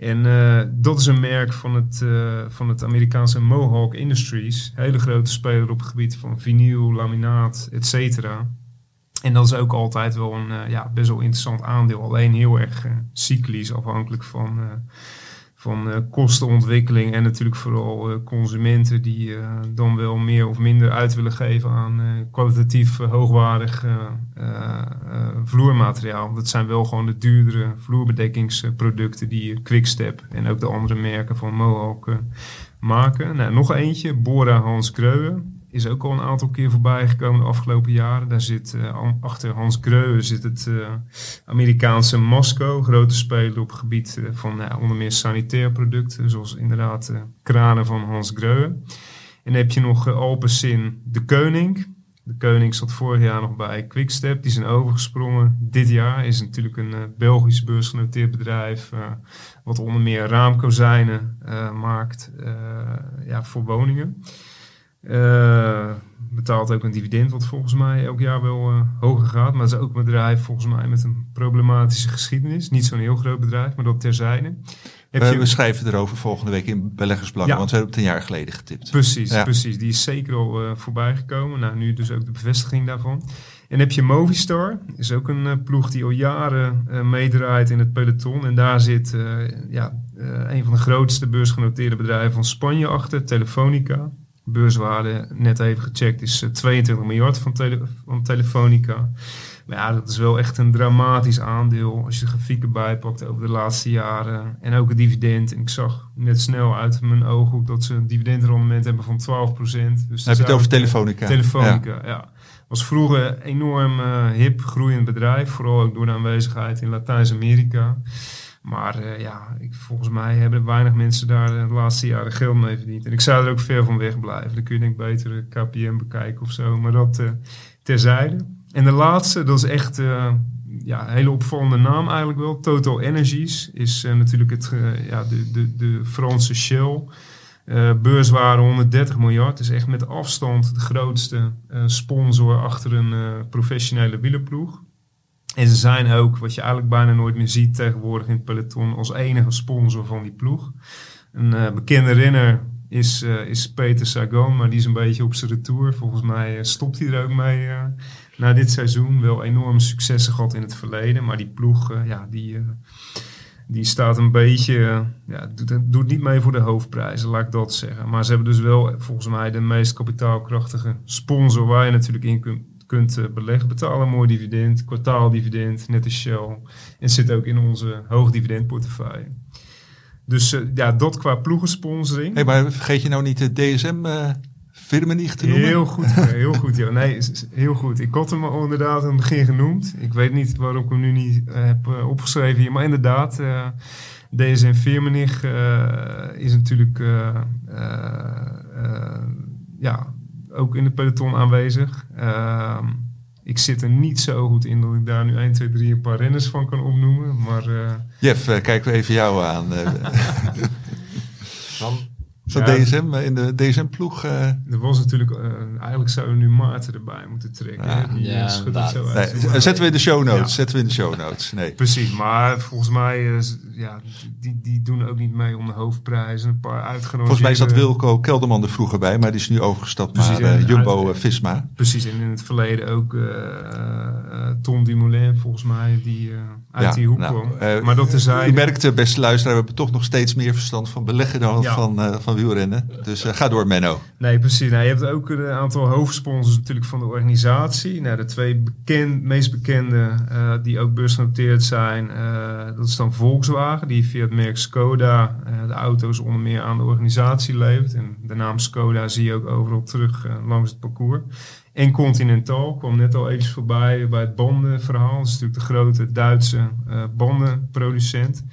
[SPEAKER 5] En eh, dat is een merk van het, eh, van het Amerikaanse Mohawk Industries. Hele grote speler op het gebied van vinyl, laminaat, et cetera. En dat is ook altijd wel een eh, ja, best wel interessant aandeel. Alleen heel erg cyclisch, afhankelijk van, van eh, kostenontwikkeling. En natuurlijk vooral eh, consumenten die eh, dan wel meer of minder uit willen geven aan kwalitatief hoogwaardig vloermateriaal. Dat zijn wel gewoon de duurdere vloerbedekkingsproducten die Quickstep en ook de andere merken van Mohawk maken. Nou, nog eentje, Bora Hans Kreuwe. Is ook al een aantal keer voorbij gekomen de afgelopen jaren. Daar zit eh, achter Hans Kreuwe zit het eh, Amerikaanse Masco. Grote speler op het gebied eh, van onder meer sanitair producten. Zoals inderdaad kranen van Hans Kreuwe. En dan heb je nog Alpecin De Koning. De Koning zat vorig jaar nog bij Quickstep. Die zijn overgesprongen. Dit jaar is natuurlijk een Belgisch beursgenoteerd bedrijf. wat onder meer raamkozijnen maakt ja, voor woningen. Eh, betaalt ook een dividend, wat volgens mij elk jaar wel eh, hoger gaat. Maar het is ook een bedrijf volgens mij met een problematische geschiedenis. Niet zo'n heel groot bedrijf, maar dat terzijde. Heb
[SPEAKER 1] We,
[SPEAKER 5] je-
[SPEAKER 1] we schrijven erover volgende week in Beleggersbelangen,
[SPEAKER 5] Ja.
[SPEAKER 1] want we hebben het een jaar geleden getipt.
[SPEAKER 5] Precies,
[SPEAKER 1] Ja.
[SPEAKER 5] precies. Die is zeker al eh, voorbij gekomen. Nou, nu dus ook de bevestiging daarvan. En heb je Movistar, is ook een ploeg die al jaren meedraait in het peloton. En daar zit ja, een van de grootste beursgenoteerde bedrijven van Spanje achter, Telefonica. Beurswaarde, net even gecheckt, is eh, 22 miljard van, tele van Telefonica. Maar ja, dat is wel echt een dramatisch aandeel als je de grafieken bijpakt over de laatste jaren. En ook het dividend. En ik zag net snel uit mijn ooghoek dat ze een dividendrendement hebben van 12%. Dus
[SPEAKER 1] heb je het over Telefonica.
[SPEAKER 5] Telefonica, ja. Was vroeger een enorm eh, hip groeiend bedrijf. Vooral ook door de aanwezigheid in Latijns-Amerika. Maar eh, ja, ik, volgens mij hebben weinig mensen daar eh, de laatste jaren geld mee verdiend. En ik zou er ook ver van weg blijven. Dan kun je denk ik beter eh, KPM bekijken of zo. Maar dat terzijde. En de laatste, dat is echt ja, een hele opvallende naam eigenlijk wel. Total Energies is natuurlijk het, ja, de, de, de Franse Shell. Beurswaarde 130 miljard. is echt met afstand de grootste sponsor achter een professionele wielerploeg. En ze zijn ook, wat je eigenlijk bijna nooit meer ziet tegenwoordig in het peloton, als enige sponsor van die ploeg. Een eh, bekende renner is, eh, is Peter Sagan, maar die is een beetje op zijn retour. Volgens mij eh, stopt hij er ook mee na dit seizoen. Wel enorme successen gehad in het verleden, maar die ploeg, ja, die, die staat een beetje, ja, doet, doet niet mee voor de hoofdprijzen, laat ik dat zeggen. Maar ze hebben dus wel volgens mij de meest kapitaalkrachtige sponsor waar je natuurlijk in kunt, kunt eh, beleggen. Betalen een mooi dividend, kwartaaldividend, net als Shell. En zit ook in onze hoogdividendportefeuille. Dus eh, ja, dat qua ploegensponsoring.
[SPEAKER 1] Hey, maar vergeet je nou niet de DSM eh te noemen?
[SPEAKER 5] Heel goed, heel goed. Ja. Nee, heel goed. Ik had hem al inderdaad aan het begin genoemd. Ik weet niet waarom ik hem nu niet heb opgeschreven hier. Maar inderdaad, DSM Firmenich is natuurlijk ja, ook in de peloton aanwezig. Ehm, ik zit er niet zo goed in dat ik daar nu 1, 2, 3 een paar renners van kan opnoemen. Maar eh,
[SPEAKER 1] Jeff, eh, kijken we even jou aan. Eh,
[SPEAKER 4] Dan,
[SPEAKER 5] Ja.
[SPEAKER 1] DSM eh, in de DSM-ploeg. eh
[SPEAKER 5] er was natuurlijk, eh, eigenlijk zouden we nu Maarten erbij moeten trekken.
[SPEAKER 1] Ja.
[SPEAKER 5] hè. Die
[SPEAKER 4] Ja,
[SPEAKER 5] zo uit.
[SPEAKER 1] nee, zetten we in de show notes.
[SPEAKER 5] Ja.
[SPEAKER 1] Zetten we in de show notes. Nee.
[SPEAKER 5] Precies, maar volgens mij, ja, die, die doen ook niet mee om de hoofdprijs. Een paar uitgenodigden.
[SPEAKER 1] Volgens mij zat Wilco Kelderman er vroeger bij, maar die is nu overgestapt
[SPEAKER 5] Precies,
[SPEAKER 1] naar Jumbo-Visma.
[SPEAKER 5] Precies, en in het verleden ook eh, eh, Tom Dumoulin, volgens mij, die eh, uit
[SPEAKER 1] Ja,
[SPEAKER 5] die hoek
[SPEAKER 1] nou,
[SPEAKER 5] kwam.
[SPEAKER 1] eh,
[SPEAKER 5] maar dat
[SPEAKER 1] U
[SPEAKER 5] terzijde.
[SPEAKER 1] merkt, beste luisteraar, we hebben toch nog steeds meer verstand van beleggen dan
[SPEAKER 5] Ja.
[SPEAKER 1] van, eh, van wielrennen. Dus eh, ga door, Menno.
[SPEAKER 5] Nee, precies. Nou, je hebt ook een aantal hoofdsponsors natuurlijk van de organisatie. Nou, de twee bekend, meest bekende die ook beursgenoteerd zijn, dat is dan Volkswagen, die via het merk Skoda de auto's onder meer aan de organisatie levert. En de naam Skoda zie je ook overal terug langs het parcours. En Continental kwam net al even voorbij bij het bandenverhaal. Dat is natuurlijk de grote Duitse eh, bandenproducent.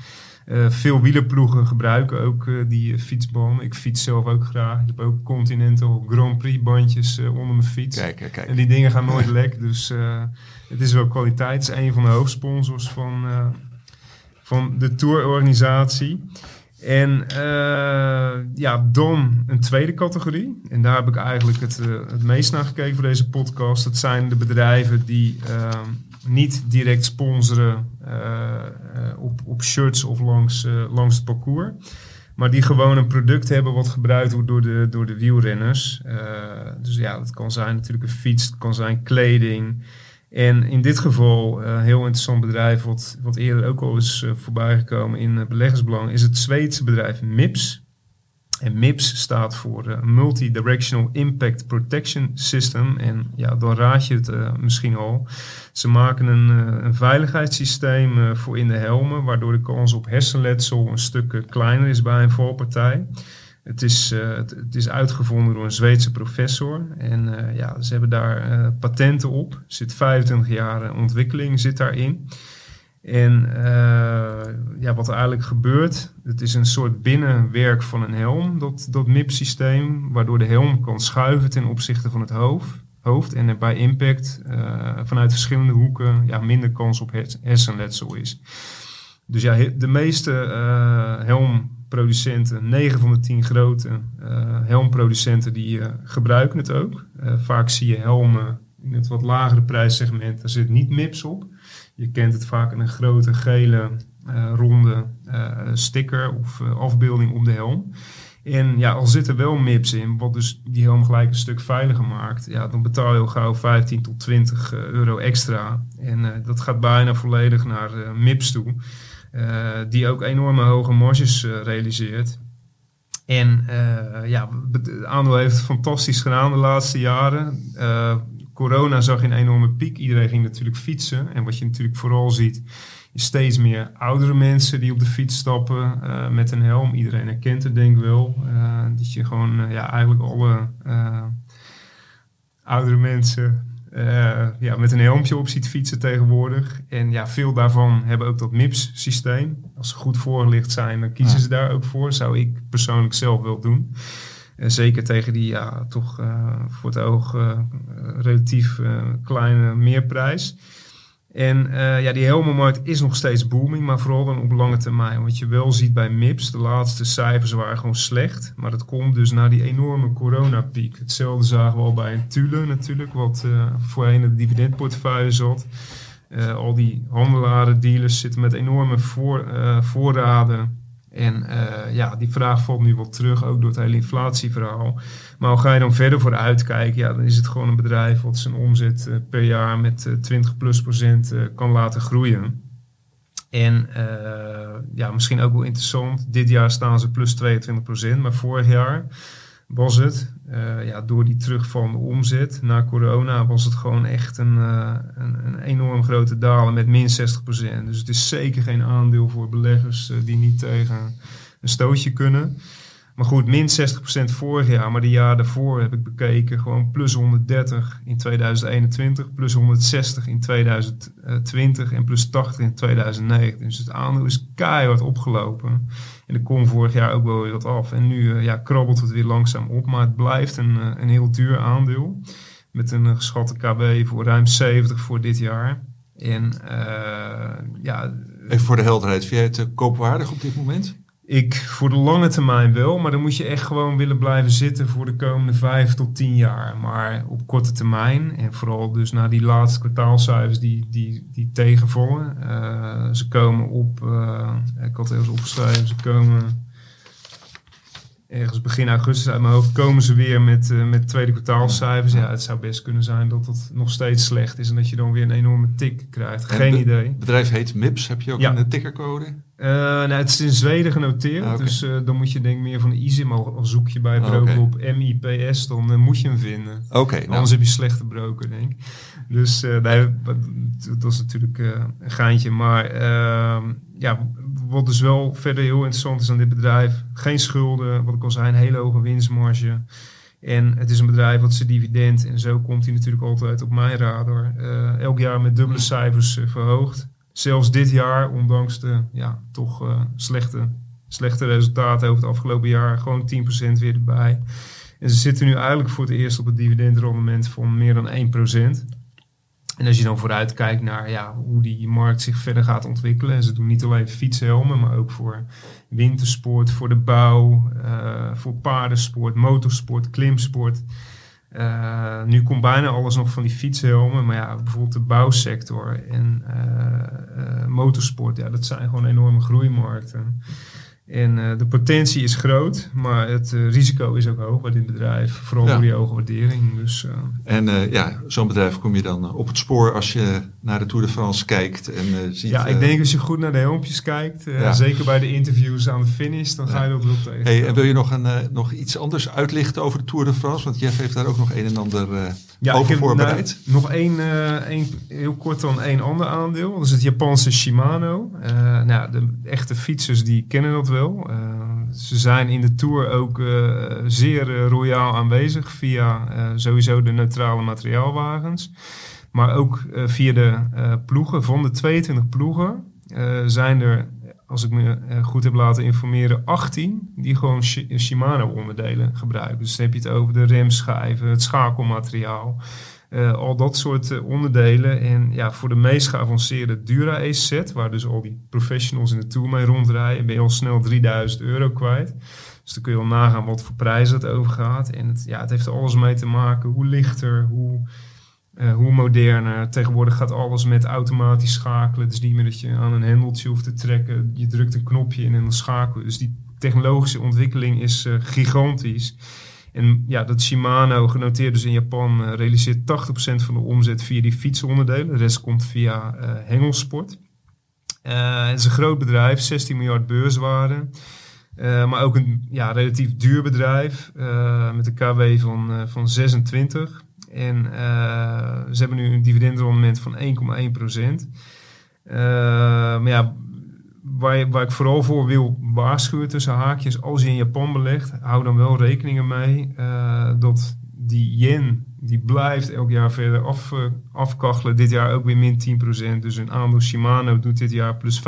[SPEAKER 5] Eh, veel wielerploegen gebruiken ook eh, die fietsbanden. Ik fiets zelf ook graag. Ik heb ook Continental Grand Prix bandjes onder mijn fiets.
[SPEAKER 1] Kijk, kijk, kijk.
[SPEAKER 5] En die dingen gaan nooit lek. Dus het is wel kwaliteit. Het is een van de hoofdsponsors van, van de tourorganisatie. En eh, ja, dan een tweede categorie. En daar heb ik eigenlijk het, eh, het meest naar gekeken voor deze podcast. Dat zijn de bedrijven die eh, niet direct sponsoren eh, op, op shirts of langs, langs het parcours. Maar die gewoon een product hebben wat gebruikt wordt door de, door de wielrenners. Dus ja, dat kan zijn natuurlijk een fiets, het kan zijn kleding. En in dit geval een heel interessant bedrijf, wat, wat eerder ook al is uh, voorbij gekomen in uh, beleggersbelang, is het Zweedse bedrijf MIPS. En MIPS staat voor uh, Multi-Directional Impact Protection System. En ja, dan raad je het misschien al. Ze maken een, een veiligheidssysteem voor in de helmen, waardoor de kans op hersenletsel een stuk kleiner is bij een valpartij. Het is, uh, het, is uitgevonden door een Zweedse professor. En uh, ja, ze hebben daar uh, patenten op. Er zit 25 jaar ontwikkeling zit daarin. En ja, wat er eigenlijk gebeurt, het is een soort binnenwerk van een helm, dat, dat MIP-systeem, waardoor de helm kan schuiven ten opzichte van het hoofd. hoofd en bij impact vanuit verschillende hoeken ja, minder kans op hersenletsel is. Dus ja, de meeste uh, helmproducenten, 9 van de 10 grote uh, helmproducenten, die gebruiken het ook. vaak zie je helmen in het wat lagere prijssegment, daar zit niet MIPS op. Je kent het vaak in een grote gele ronde sticker of afbeelding op de helm. En ja, al zit er wel MIPS in, wat dus die helm gelijk een stuk veiliger maakt, ja, dan betaal je al gauw 15 tot 20 euro extra. En dat gaat bijna volledig naar MIPS toe, die ook enorme hoge marges realiseert. En ja, het aandeel heeft het fantastisch gedaan de laatste jaren corona zag een enorme piek. Iedereen ging natuurlijk fietsen. En wat je natuurlijk vooral ziet, is steeds meer oudere mensen die op de fiets stappen met een helm. Iedereen herkent het denk ik wel. Dat je gewoon ja, eigenlijk alle oudere mensen ja, met een helmpje op ziet fietsen tegenwoordig. En ja, veel daarvan hebben ook dat MIPS-systeem. Als ze goed voorgelicht zijn, dan kiezen ze daar ook voor. Zou ik persoonlijk zelf wel doen. En zeker tegen die ja, toch uh, voor het oog relatief kleine meerprijs. En eh, ja, die helmenmarkt is nog steeds booming, maar vooral dan op lange termijn. Wat je wel ziet bij MIPS, de laatste cijfers waren gewoon slecht. Maar dat komt dus na die enorme coronapiek. Hetzelfde zagen we al bij een natuurlijk, wat uh, voorheen in de dividendportefeuille zat. Uh, al die handelaren, dealers zitten met enorme voor, voorraden en uh, ja, die vraag valt nu wel terug, ook door het hele inflatieverhaal. Maar hoe ga je dan verder voor uitkijken? Ja, dan is het gewoon een bedrijf wat zijn omzet uh, per jaar met uh, 20 plus procent kan laten groeien. En ja, misschien ook wel interessant, dit jaar staan ze plus 22 procent, maar vorig jaar was het. Uh, ja, door die terugvallende omzet na corona was het gewoon echt een, uh, een, een, enorm grote dalen met min 60%. Dus het is zeker geen aandeel voor beleggers uh, die niet tegen een stootje kunnen. Maar goed, min 60% vorig jaar, maar de jaar daarvoor heb ik bekeken. Gewoon plus 130 in 2021, plus 160 in 2020 en plus 80 in 2019. Dus het aandeel is keihard opgelopen. En er kon vorig jaar ook wel weer wat af. En nu uh, ja, krabbelt het weer langzaam op, maar het blijft een, uh, een heel duur aandeel. Met een geschatte KB voor ruim 70 voor dit jaar. En ja...
[SPEAKER 1] Even voor de helderheid, vind jij het koopwaardig op dit moment?
[SPEAKER 5] Ik voor de lange termijn wel, maar dan moet je echt gewoon willen blijven zitten voor de komende vijf tot tien jaar. Maar op korte termijn, en vooral dus na die laatste kwartaalcijfers die, die, die tegenvallen. Uh, ze komen op, uh, ik had het even opgeschreven, ze komen ergens begin augustus uit mijn hoofd komen ze weer met, uh, met tweede kwartaalcijfers. Ja, het zou best kunnen zijn dat het nog steeds slecht is en dat je dan weer een enorme tik krijgt. Geen idee.
[SPEAKER 1] Het bedrijf heet MIPS. Heb je ook
[SPEAKER 5] Ja.
[SPEAKER 1] een tickercode?
[SPEAKER 5] Uh, nou, het is in Zweden genoteerd,
[SPEAKER 1] Ah,
[SPEAKER 5] dus uh, dan moet je denk ik meer van ISIM, al zoek je bij
[SPEAKER 1] Ah,
[SPEAKER 5] broker op MIPS, dan uh, moet je hem vinden.
[SPEAKER 1] Oké, nou,
[SPEAKER 5] Anders heb je slechte broker, denk ik. Dus nee, dat is natuurlijk een geintje. Maar uh, ja, wat dus wel verder heel interessant is aan dit bedrijf. Geen schulden, wat ik al zei, een hele hoge winstmarge. En het is een bedrijf wat zijn dividend, en zo komt hij natuurlijk altijd op mijn radar, elk jaar met dubbele cijfers verhoogd. Zelfs dit jaar, ondanks de ja, toch uh, slechte, slechte resultaten over het afgelopen jaar, gewoon 10% weer erbij. En ze zitten nu eigenlijk voor het eerst op het dividendrendement van meer dan 1%. En als je dan vooruit kijkt naar ja, hoe die markt zich verder gaat ontwikkelen. En ze doen niet alleen fietshelmen, maar ook voor wintersport, voor de bouw, uh, voor paardensport, motorsport, klimsport. Uh, nu komt bijna alles nog van die fietshelmen, maar ja, bijvoorbeeld de bouwsector en uh, motorsport, ja, dat zijn gewoon enorme groeimarkten. En uh, de potentie is groot, maar het uh, risico is ook hoog bij dit bedrijf. Vooral
[SPEAKER 1] Ja.
[SPEAKER 5] door die hoge waardering. Dus, uh,
[SPEAKER 1] En eh, ja, zo'n bedrijf kom je dan eh, op het spoor als je naar de Tour de France kijkt en eh, ziet...
[SPEAKER 5] ja, ik
[SPEAKER 1] eh,
[SPEAKER 5] denk als je goed naar de helmpjes kijkt,
[SPEAKER 1] Ja.
[SPEAKER 5] zeker bij de interviews aan de finish, dan ga je dat wel tegen.
[SPEAKER 1] Hey, en wil je nog, een, eh, nog iets anders uitlichten over de Tour de France? Want Jeff heeft daar ook nog een en ander eh,
[SPEAKER 5] Ja,
[SPEAKER 1] over
[SPEAKER 5] heb
[SPEAKER 1] voorbereid.
[SPEAKER 5] nou, nog één, eh, één, heel kort dan één ander aandeel. Dat is het Japanse Shimano. Eh, nou, de echte fietsers die kennen dat wel. Eh, ze zijn in de Tour ook eh, zeer eh, royaal aanwezig via eh, sowieso de neutrale materiaalwagens. Maar ook eh, via de eh, ploegen. Van de 22 ploegen eh, zijn er, als ik me eh, goed heb laten informeren, 18 die gewoon Shi- Shimano onderdelen gebruiken. Dus dan heb je het over de remschijven, het schakelmateriaal. eh, al dat soort eh, onderdelen. En ja, voor de meest geavanceerde Dura Ace set, waar dus al die professionals in de Tour mee rondrijden, ben je al snel 3000 euro kwijt. Dus dan kun je al nagaan wat voor prijzen het over gaat. En ja, het heeft er alles mee te maken. Hoe lichter, hoe, eh, hoe moderner. Tegenwoordig gaat alles met automatisch schakelen. Is niet meer dat je aan een hendeltje hoeft te trekken. Je drukt een knopje in en dan schakelen. Dus die technologische ontwikkeling is eh, gigantisch. En ja, dat Shimano, genoteerd dus in Japan, eh, realiseert 80% van de omzet via die fietsonderdelen. De rest komt via hengelsport. Het is een groot bedrijf, 16 miljard beurswaarde. Maar ook een ja, relatief duur bedrijf met een KW van, van 26. En eh, ze hebben nu een dividendrendement van 1,1 procent. maar ja, waar, waar ik vooral voor wil waarschuwen tussen haakjes, als je in Japan belegt, hou dan wel rekening mee eh, dat die yen, die blijft elk jaar verder af, eh, afkachelen. Dit jaar ook weer min 10%. Dus een aandeel Shimano doet dit jaar plus 15%.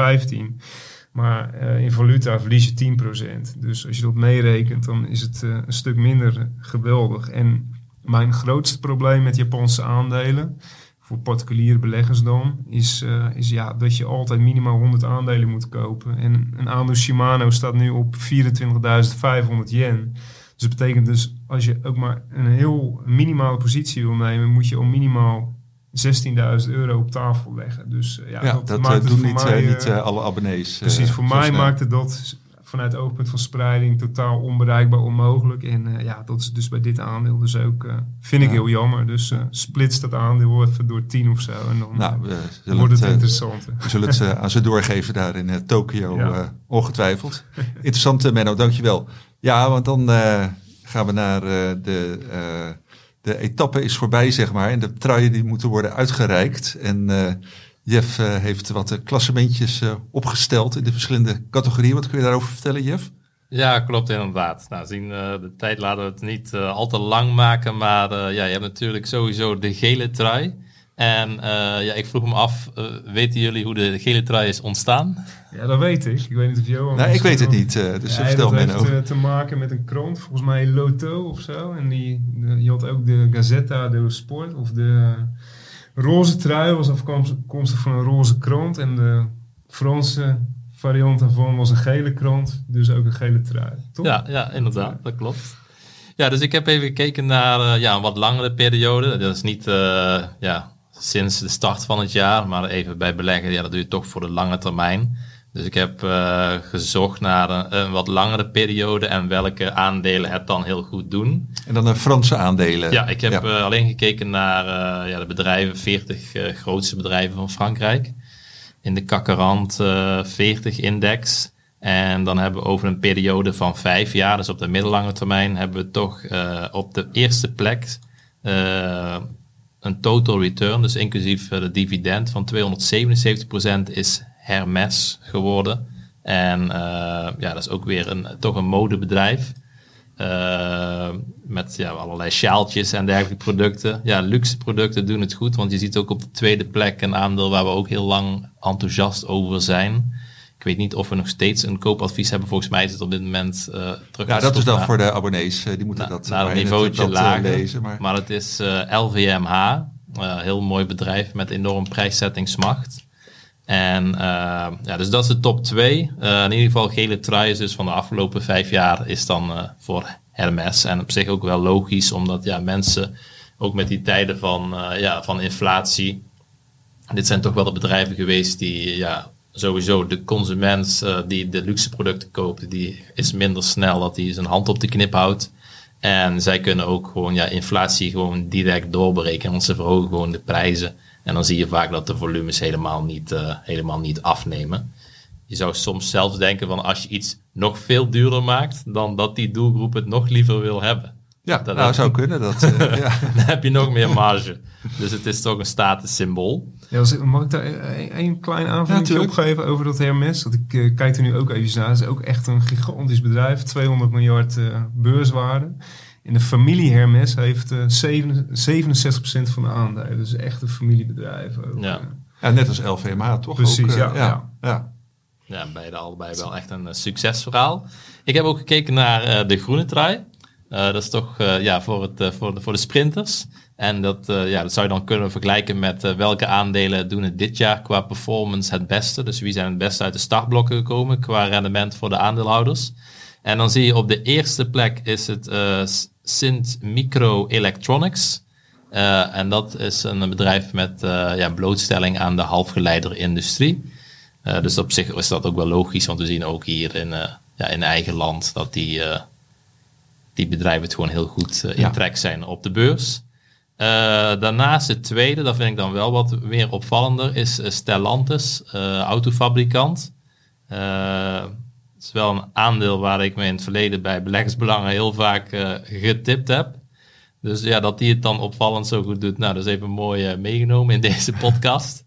[SPEAKER 5] Maar eh, in valuta verlies je 10%. Dus als je dat meerekent, dan is het eh, een stuk minder geweldig. En mijn grootste probleem met Japanse aandelen, voor particuliere beleggers dan, is, eh, is ja, dat je altijd minimaal 100 aandelen moet kopen. En een aandeel Shimano staat nu op 24.500 yen. Dus dat betekent dus, als je ook maar een heel minimale positie wil nemen, moet je om minimaal 16.000 euro op tafel leggen. Dus eh, ja,
[SPEAKER 1] Ja,
[SPEAKER 5] dat,
[SPEAKER 1] dat,
[SPEAKER 5] maakt
[SPEAKER 1] eh,
[SPEAKER 5] het
[SPEAKER 1] doen niet,
[SPEAKER 5] mij,
[SPEAKER 1] eh, niet
[SPEAKER 5] eh,
[SPEAKER 1] eh, alle abonnees. eh,
[SPEAKER 5] Precies, voor mij
[SPEAKER 1] snel.
[SPEAKER 5] maakte dat vanuit het oogpunt van spreiding totaal onbereikbaar onmogelijk. En eh, ja, dat is dus bij dit aandeel dus ook, eh, vind ik heel jammer. Dus eh splits dat aandeel even door 10 of zo. En dan
[SPEAKER 1] Nou, we
[SPEAKER 5] wordt het
[SPEAKER 1] het,
[SPEAKER 5] interessant.
[SPEAKER 1] We zullen het aan ze doorgeven daar in Tokio,
[SPEAKER 5] Ja.
[SPEAKER 1] ongetwijfeld. Interessant, Menno, dankjewel. Ja, want dan gaan we naar de, de etappe is voorbij, zeg maar. En de truien die moeten worden uitgereikt. En Jeff eh, heeft wat eh, klassementjes eh, opgesteld in de verschillende categorieën. Wat kun je daarover vertellen, Jeff?
[SPEAKER 4] Ja, klopt inderdaad. Nou, zien eh, de tijd laten we het niet eh, al te lang maken, maar eh, ja, je hebt natuurlijk sowieso de gele trui. En eh, ja, ik vroeg me af, eh, weten jullie hoe de gele trui is ontstaan?
[SPEAKER 5] Ja, dat weet ik. Ik weet niet of Johan...
[SPEAKER 1] Nee, ik weet het niet, eh, dus
[SPEAKER 5] Ja,
[SPEAKER 1] vertel Menno.
[SPEAKER 5] heeft eh, te maken met een krant, volgens mij Loto of zo. En die, de- je had ook de Gazzetta dello Sport, of de roze trui was afkomstig van een roze krant. En de Franse variant daarvan was een gele krant, dus ook een gele trui. Toch?
[SPEAKER 4] Ja, ja, inderdaad, dat klopt. Ja, dus ik heb even gekeken naar eh, ja, een wat langere periode. Dat is niet eh, ja, sinds de start van het jaar, maar even bij beleggen, ja, dat doe je toch voor de lange termijn. Dus ik heb eh, gezocht naar een, een wat langere periode en welke aandelen het dan heel goed doen.
[SPEAKER 1] En dan de Franse aandelen.
[SPEAKER 4] Ja, ik heb
[SPEAKER 1] Ja.
[SPEAKER 4] eh, alleen gekeken naar eh, ja, de bedrijven, 40 eh, grootste bedrijven van Frankrijk. In de Kakkerand 40-index. En dan hebben we over een periode van vijf jaar, dus op de middellange termijn, hebben we toch op de eerste plek een total return, dus inclusief de dividend van 277% is Hermes geworden. En eh, ja, dat is ook weer een, toch een modebedrijf. Eh, met ja, allerlei sjaaltjes en dergelijke producten. Ja, luxe producten doen het goed, want je ziet ook op de tweede plek een aandeel waar we ook heel lang enthousiast over zijn. Ik weet niet of we nog steeds een koopadvies hebben. Volgens mij is het op dit moment eh terug.
[SPEAKER 1] Ja, dat is dan voor de abonnees. die moeten
[SPEAKER 4] na-
[SPEAKER 1] dat
[SPEAKER 4] naar een niveautje lager.
[SPEAKER 1] lezen. Maar...
[SPEAKER 4] Maar het is eh, LVMH. heel mooi bedrijf met enorm prijszettingsmacht. En eh, ja, dus dat is de top 2. in ieder geval gele trui is dus van de afgelopen vijf jaar is dan eh, voor Hermes. En op zich ook wel logisch, omdat ja, mensen ook met die tijden van, eh, ja, van inflatie. Dit zijn toch wel de bedrijven geweest die ja, sowieso de consument eh, die de luxe producten koopt, die is minder snel dat hij zijn hand op de knip houdt. En zij kunnen ook gewoon ja, inflatie gewoon direct doorberekenen, want ze verhogen gewoon de prijzen. En dan zie je vaak dat de volumes helemaal niet, eh, helemaal niet afnemen. Je zou soms zelfs denken van als je iets nog veel duurder maakt, dan dat die doelgroep het nog liever wil hebben.
[SPEAKER 1] Ja,
[SPEAKER 4] Dat
[SPEAKER 1] nou zou kunnen. Dat, eh, ja.
[SPEAKER 4] Dan heb je nog meer marge. Dus het is toch een statussymbool.
[SPEAKER 5] Ja, als ik- mag ik daar een, een klein aanvulling
[SPEAKER 1] Ja, tuurlijk.
[SPEAKER 5] op geven over dat Hermes? Want ik eh, kijk er nu ook even naar. Het is ook echt een gigantisch bedrijf. 200 miljard eh, beurswaarde. En de familie Hermes heeft eh 7 67% van de aandelen. Dus echt een familiebedrijf. Ook.
[SPEAKER 4] Ja.
[SPEAKER 5] Eh,
[SPEAKER 1] ja, net als LVMH toch?
[SPEAKER 5] Precies,
[SPEAKER 1] ook, eh,
[SPEAKER 5] ja,
[SPEAKER 1] ja.
[SPEAKER 5] ja.
[SPEAKER 1] ja.
[SPEAKER 4] Ja, beide allebei wel echt een eh, succesverhaal. Ik heb ook gekeken naar eh, de groene trui. Eh, dat is toch eh, ja, voor, het, eh, voor, de, voor de sprinters. En dat, eh, ja, dat zou je dan kunnen vergelijken met eh, welke aandelen doen het dit jaar qua performance het beste. Dus wie zijn het beste uit de startblokken gekomen qua rendement voor de aandeelhouders. En dan zie je op de eerste plek is het eh Sint Micro Electronics. Eh, en dat is een bedrijf met eh, ja, blootstelling aan de halfgeleiderindustrie. Dus op zich is dat ook wel logisch, want we zien ook hier in, ja, in eigen land dat die, die bedrijven het gewoon heel goed in
[SPEAKER 1] Ja.
[SPEAKER 4] trek zijn op de beurs. Daarnaast het tweede, dat vind ik dan wel wat meer opvallender, is Stellantis, autofabrikant. Het is wel een aandeel waar ik me in het verleden bij beleggersbelangen heel vaak eh, getipt heb. Dus ja, dat die het dan opvallend zo goed doet, nou, dat is even mooi eh, meegenomen in deze podcast.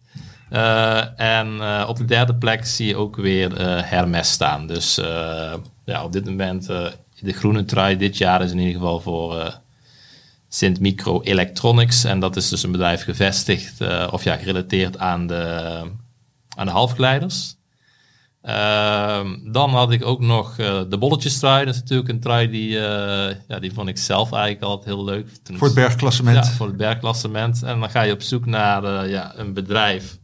[SPEAKER 4] Eh, en op de derde plek zie je ook weer Hermes staan. Dus ja, op dit moment, de groene trui dit jaar is in ieder geval voor Sint Micro Electronics. En dat is dus een bedrijf gevestigd, of ja, gerelateerd aan de, aan de halfgeleiders. Ehm, dan had ik ook nog uh, de bolletjestrui. Dat is natuurlijk een trui die, uh, ja, die vond ik zelf eigenlijk altijd heel leuk.
[SPEAKER 1] Toen voor het bergklassement?
[SPEAKER 4] Ja, voor het bergklassement. En dan ga je op zoek naar uh, ja, een bedrijf.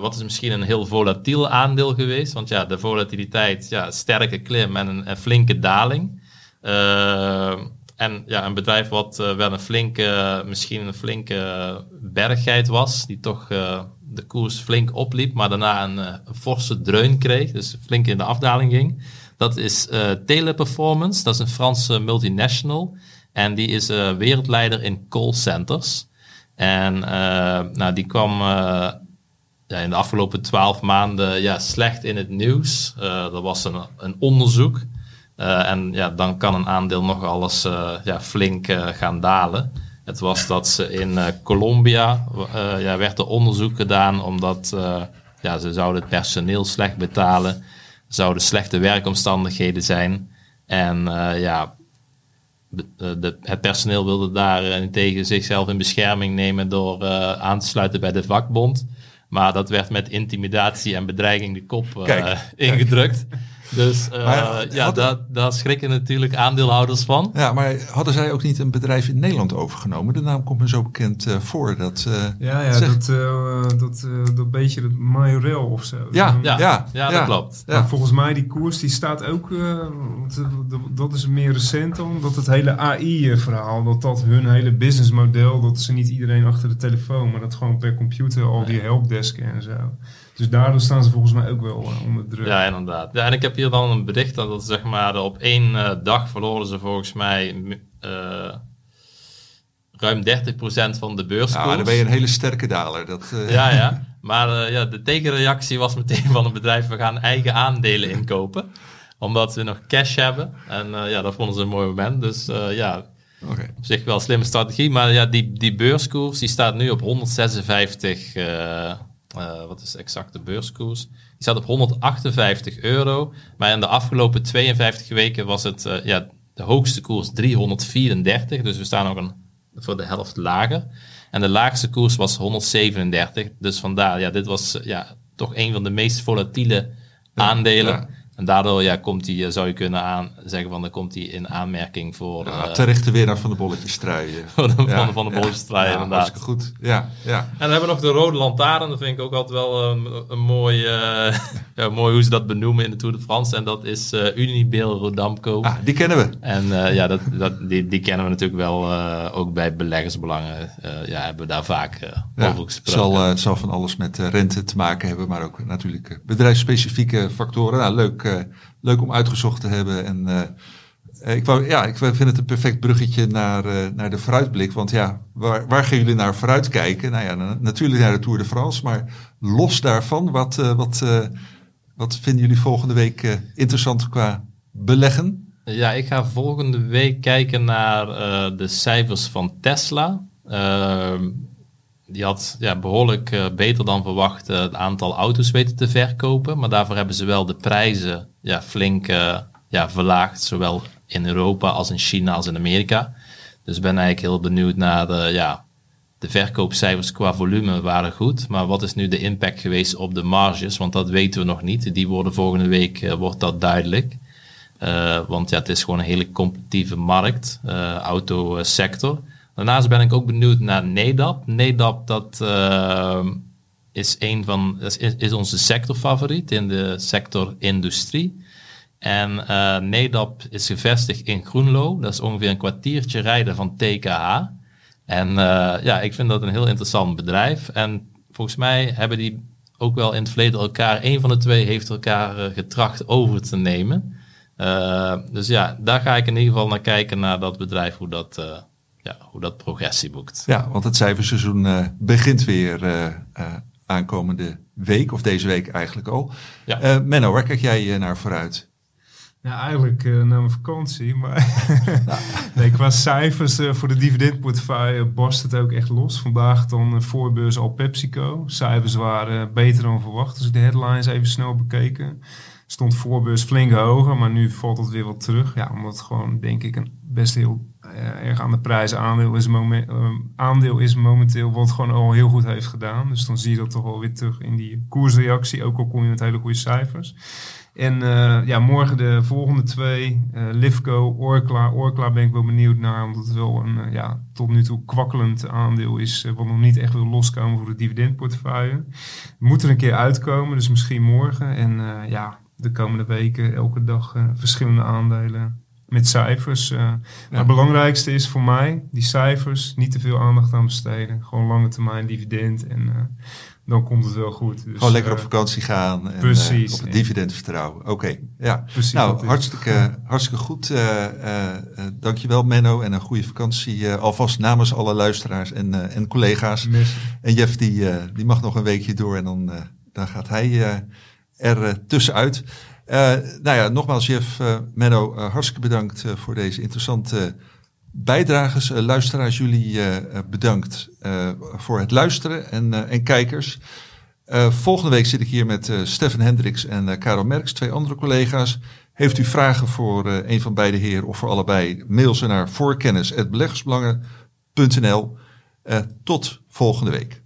[SPEAKER 4] wat is misschien een heel volatiel aandeel geweest? Want ja, de volatiliteit, ja, sterke klim en een, een flinke daling. Ehm, en ja, een bedrijf wat wel een flinke, misschien een flinke bergheid was, die toch de koers flink opliep, maar daarna een, eh, een, forse dreun kreeg, dus flink in de afdaling ging. Dat is uh, Teleperformance, dat is een Franse multinational. En die is wereldleider in callcenters. En nou, die kwam ja, in de afgelopen twaalf maanden ja, slecht in het nieuws. er was een, een onderzoek. En ja, dan kan een aandeel nog alles ja, flink gaan dalen. Het was dat ze in Colombia ja, werd er onderzoek gedaan omdat ja, ze zouden het personeel slecht betalen, zouden slechte werkomstandigheden zijn. En ja, de, het personeel wilde daar tegen zichzelf in bescherming nemen door aan te sluiten bij de vakbond. Maar dat werd met intimidatie en bedreiging de kop ingedrukt. Dus uh, ja, daar, daar schrikken natuurlijk aandeelhouders van.
[SPEAKER 1] Ja, maar hadden zij ook niet een bedrijf in Nederland overgenomen? De naam komt me zo bekend uh, voor. Dat, uh,
[SPEAKER 5] ja, ja dat, dat, dat beetje het Majorel of zo.
[SPEAKER 1] Ja,
[SPEAKER 4] ja, ja, ja, dat klopt.
[SPEAKER 5] Maar volgens mij die koers die staat ook, dat is meer recent dan, dat het hele AI-verhaal, dat dat hun hele businessmodel, dat ze niet iedereen achter de telefoon, maar dat gewoon per computer al die helpdesken en zo. Dus daardoor staan ze volgens mij ook wel uh, onder druk.
[SPEAKER 4] Ja, inderdaad. Ja, en ik heb hier dan een bericht dat, dat zeg maar op één uh, dag verloren ze volgens mij uh, ruim 30% van de beurskoers.
[SPEAKER 1] Ja, dan ben je een hele sterke daler. Dat,
[SPEAKER 4] Ja, ja. Maar ja, de tegenreactie was meteen van het bedrijf, we gaan eigen aandelen inkopen. omdat we nog cash hebben. En ja, dat vonden ze een mooi moment. Dus ja, okay. op zich wel een slimme strategie. Maar ja, die, die beurskoers die staat nu op 156 uh, wat is de exacte beurskoers? Die staat op 158 euro. Maar in de afgelopen 52 weken was het uh, ja, de hoogste koers 334. Dus we staan nog een, voor de helft lager. En de laagste koers was 137. Dus vandaar, ja, dit was ja, toch een van de meest volatiele aandelen. En daardoor ja, komt hij, eh, zou je kunnen aan, zeggen van dan komt hij in aanmerking voor...
[SPEAKER 1] Ja, uh, terechte winnaar van de bolletjes trui.
[SPEAKER 4] van ja, van de bolletjes trui, ja, inderdaad.
[SPEAKER 1] goed. Ja, ja. En
[SPEAKER 4] dan hebben we nog de rode lantaarn. Dat vind ik ook altijd wel um, een mooi, uh, ja, mooi hoe ze dat benoemen in de Tour de France. En dat is uh, Unibail Rodamco.
[SPEAKER 1] Ah, die kennen we.
[SPEAKER 4] En ja, dat, dat, die, die kennen we natuurlijk wel ook bij beleggersbelangen. ja, hebben we daar vaak over gesproken.
[SPEAKER 1] Het zal, zal van alles met rente te maken hebben, maar ook natuurlijk bedrijfsspecifieke factoren. Nou, leuk eh, leuk om uitgezocht te hebben. En uh, ik, ja, ik vind het een perfect bruggetje naar, uh, naar de vooruitblik. Want ja, waar, waar gaan jullie naar vooruit kijken? Nou ja, natuurlijk naar de Tour de France. Maar los daarvan, wat, wat, wat vinden jullie volgende week interessant qua beleggen?
[SPEAKER 4] Ja, ik ga volgende week kijken naar de cijfers van Tesla. Ehm, die had ja, behoorlijk uh, beter dan verwacht uh, het aantal auto's weten te verkopen. Maar daarvoor hebben ze wel de prijzen ja, flink uh, ja, verlaagd. Zowel in Europa als in China als in Amerika. Dus ben eigenlijk heel benieuwd naar de, ja, de verkoopcijfers qua volume waren goed. Maar wat is nu de impact geweest op de marges? Want dat weten we nog niet. Die worden volgende week wordt dat duidelijk. want ja, het is gewoon een hele competitieve markt, autosector. Daarnaast ben ik ook benieuwd naar NEDAP. NEDAP, dat uh, is, een van, is, is onze sectorfavoriet in de sector industrie. En uh, NEDAP is gevestigd in Groenlo. Dat is ongeveer een kwartiertje rijden van TKH. En uh, ja, ik vind dat een heel interessant bedrijf. En volgens mij hebben die ook wel in het verleden elkaar, een van de twee heeft elkaar getracht over te nemen. Dus ja, daar ga ik in ieder geval naar kijken, naar dat bedrijf, hoe dat, ja, hoe dat progressie boekt.
[SPEAKER 1] Ja, want het cijferseizoen uh, begint weer uh, uh, aankomende week, of deze week eigenlijk al. Ja. Menno, waar kijk jij naar vooruit?
[SPEAKER 5] Ja, eigenlijk naar mijn vakantie. Maar nee, qua cijfers voor de dividendportefeuille borst het ook echt los. Vandaag dan voorbeurs al PepsiCo. Cijfers waren beter dan verwacht. Dus ik de headlines even snel bekeken. Stond voorbeurs flink hoger, maar nu valt het weer wat terug. Ja, omdat gewoon, denk ik, een best heel uh, erg aan de prijs aandeel is, uh, aandeel is momenteel wat gewoon al heel goed heeft gedaan. Dus dan zie je dat toch wel weer terug in die koersreactie, ook al kom je met hele goede cijfers. En uh, ja, morgen de volgende twee, Livco, Orkla. Orkla ben ik wel benieuwd naar, omdat het wel een ja, tot nu toe kwakkelend aandeel is, wat nog niet echt wil loskomen voor de dividendportefeuille. Moet er een keer uitkomen, dus misschien morgen. En ja, de komende weken elke dag verschillende aandelen met cijfers. Uh, ja. Maar het belangrijkste is voor mij, die cijfers, niet te veel aandacht aan besteden. Gewoon lange termijn dividend en uh, dan komt het wel goed.
[SPEAKER 1] Dus, Gewoon lekker uh, op vakantie gaan en precies, op het dividend vertrouwen. Oké, okay, ja. Precies, nou, hartstikke, hartstikke goed. dankjewel Menno en een goede vakantie. alvast namens alle luisteraars en, en collega's. Merci. En Jeff die, die mag nog een weekje door en dan, dan gaat hij er tussenuit. Uh, nou ja, nogmaals Jeff, uh, Menno, uh, hartstikke bedankt voor deze interessante bijdrages. luisteraars, jullie bedankt voor het luisteren en, en kijkers. volgende week zit ik hier met Stefan Hendricks en Karel Merks, twee andere collega's. Heeft u vragen voor een van beide heren of voor allebei, mail ze naar voorkennis.beleggersbelangen.nl. tot volgende week.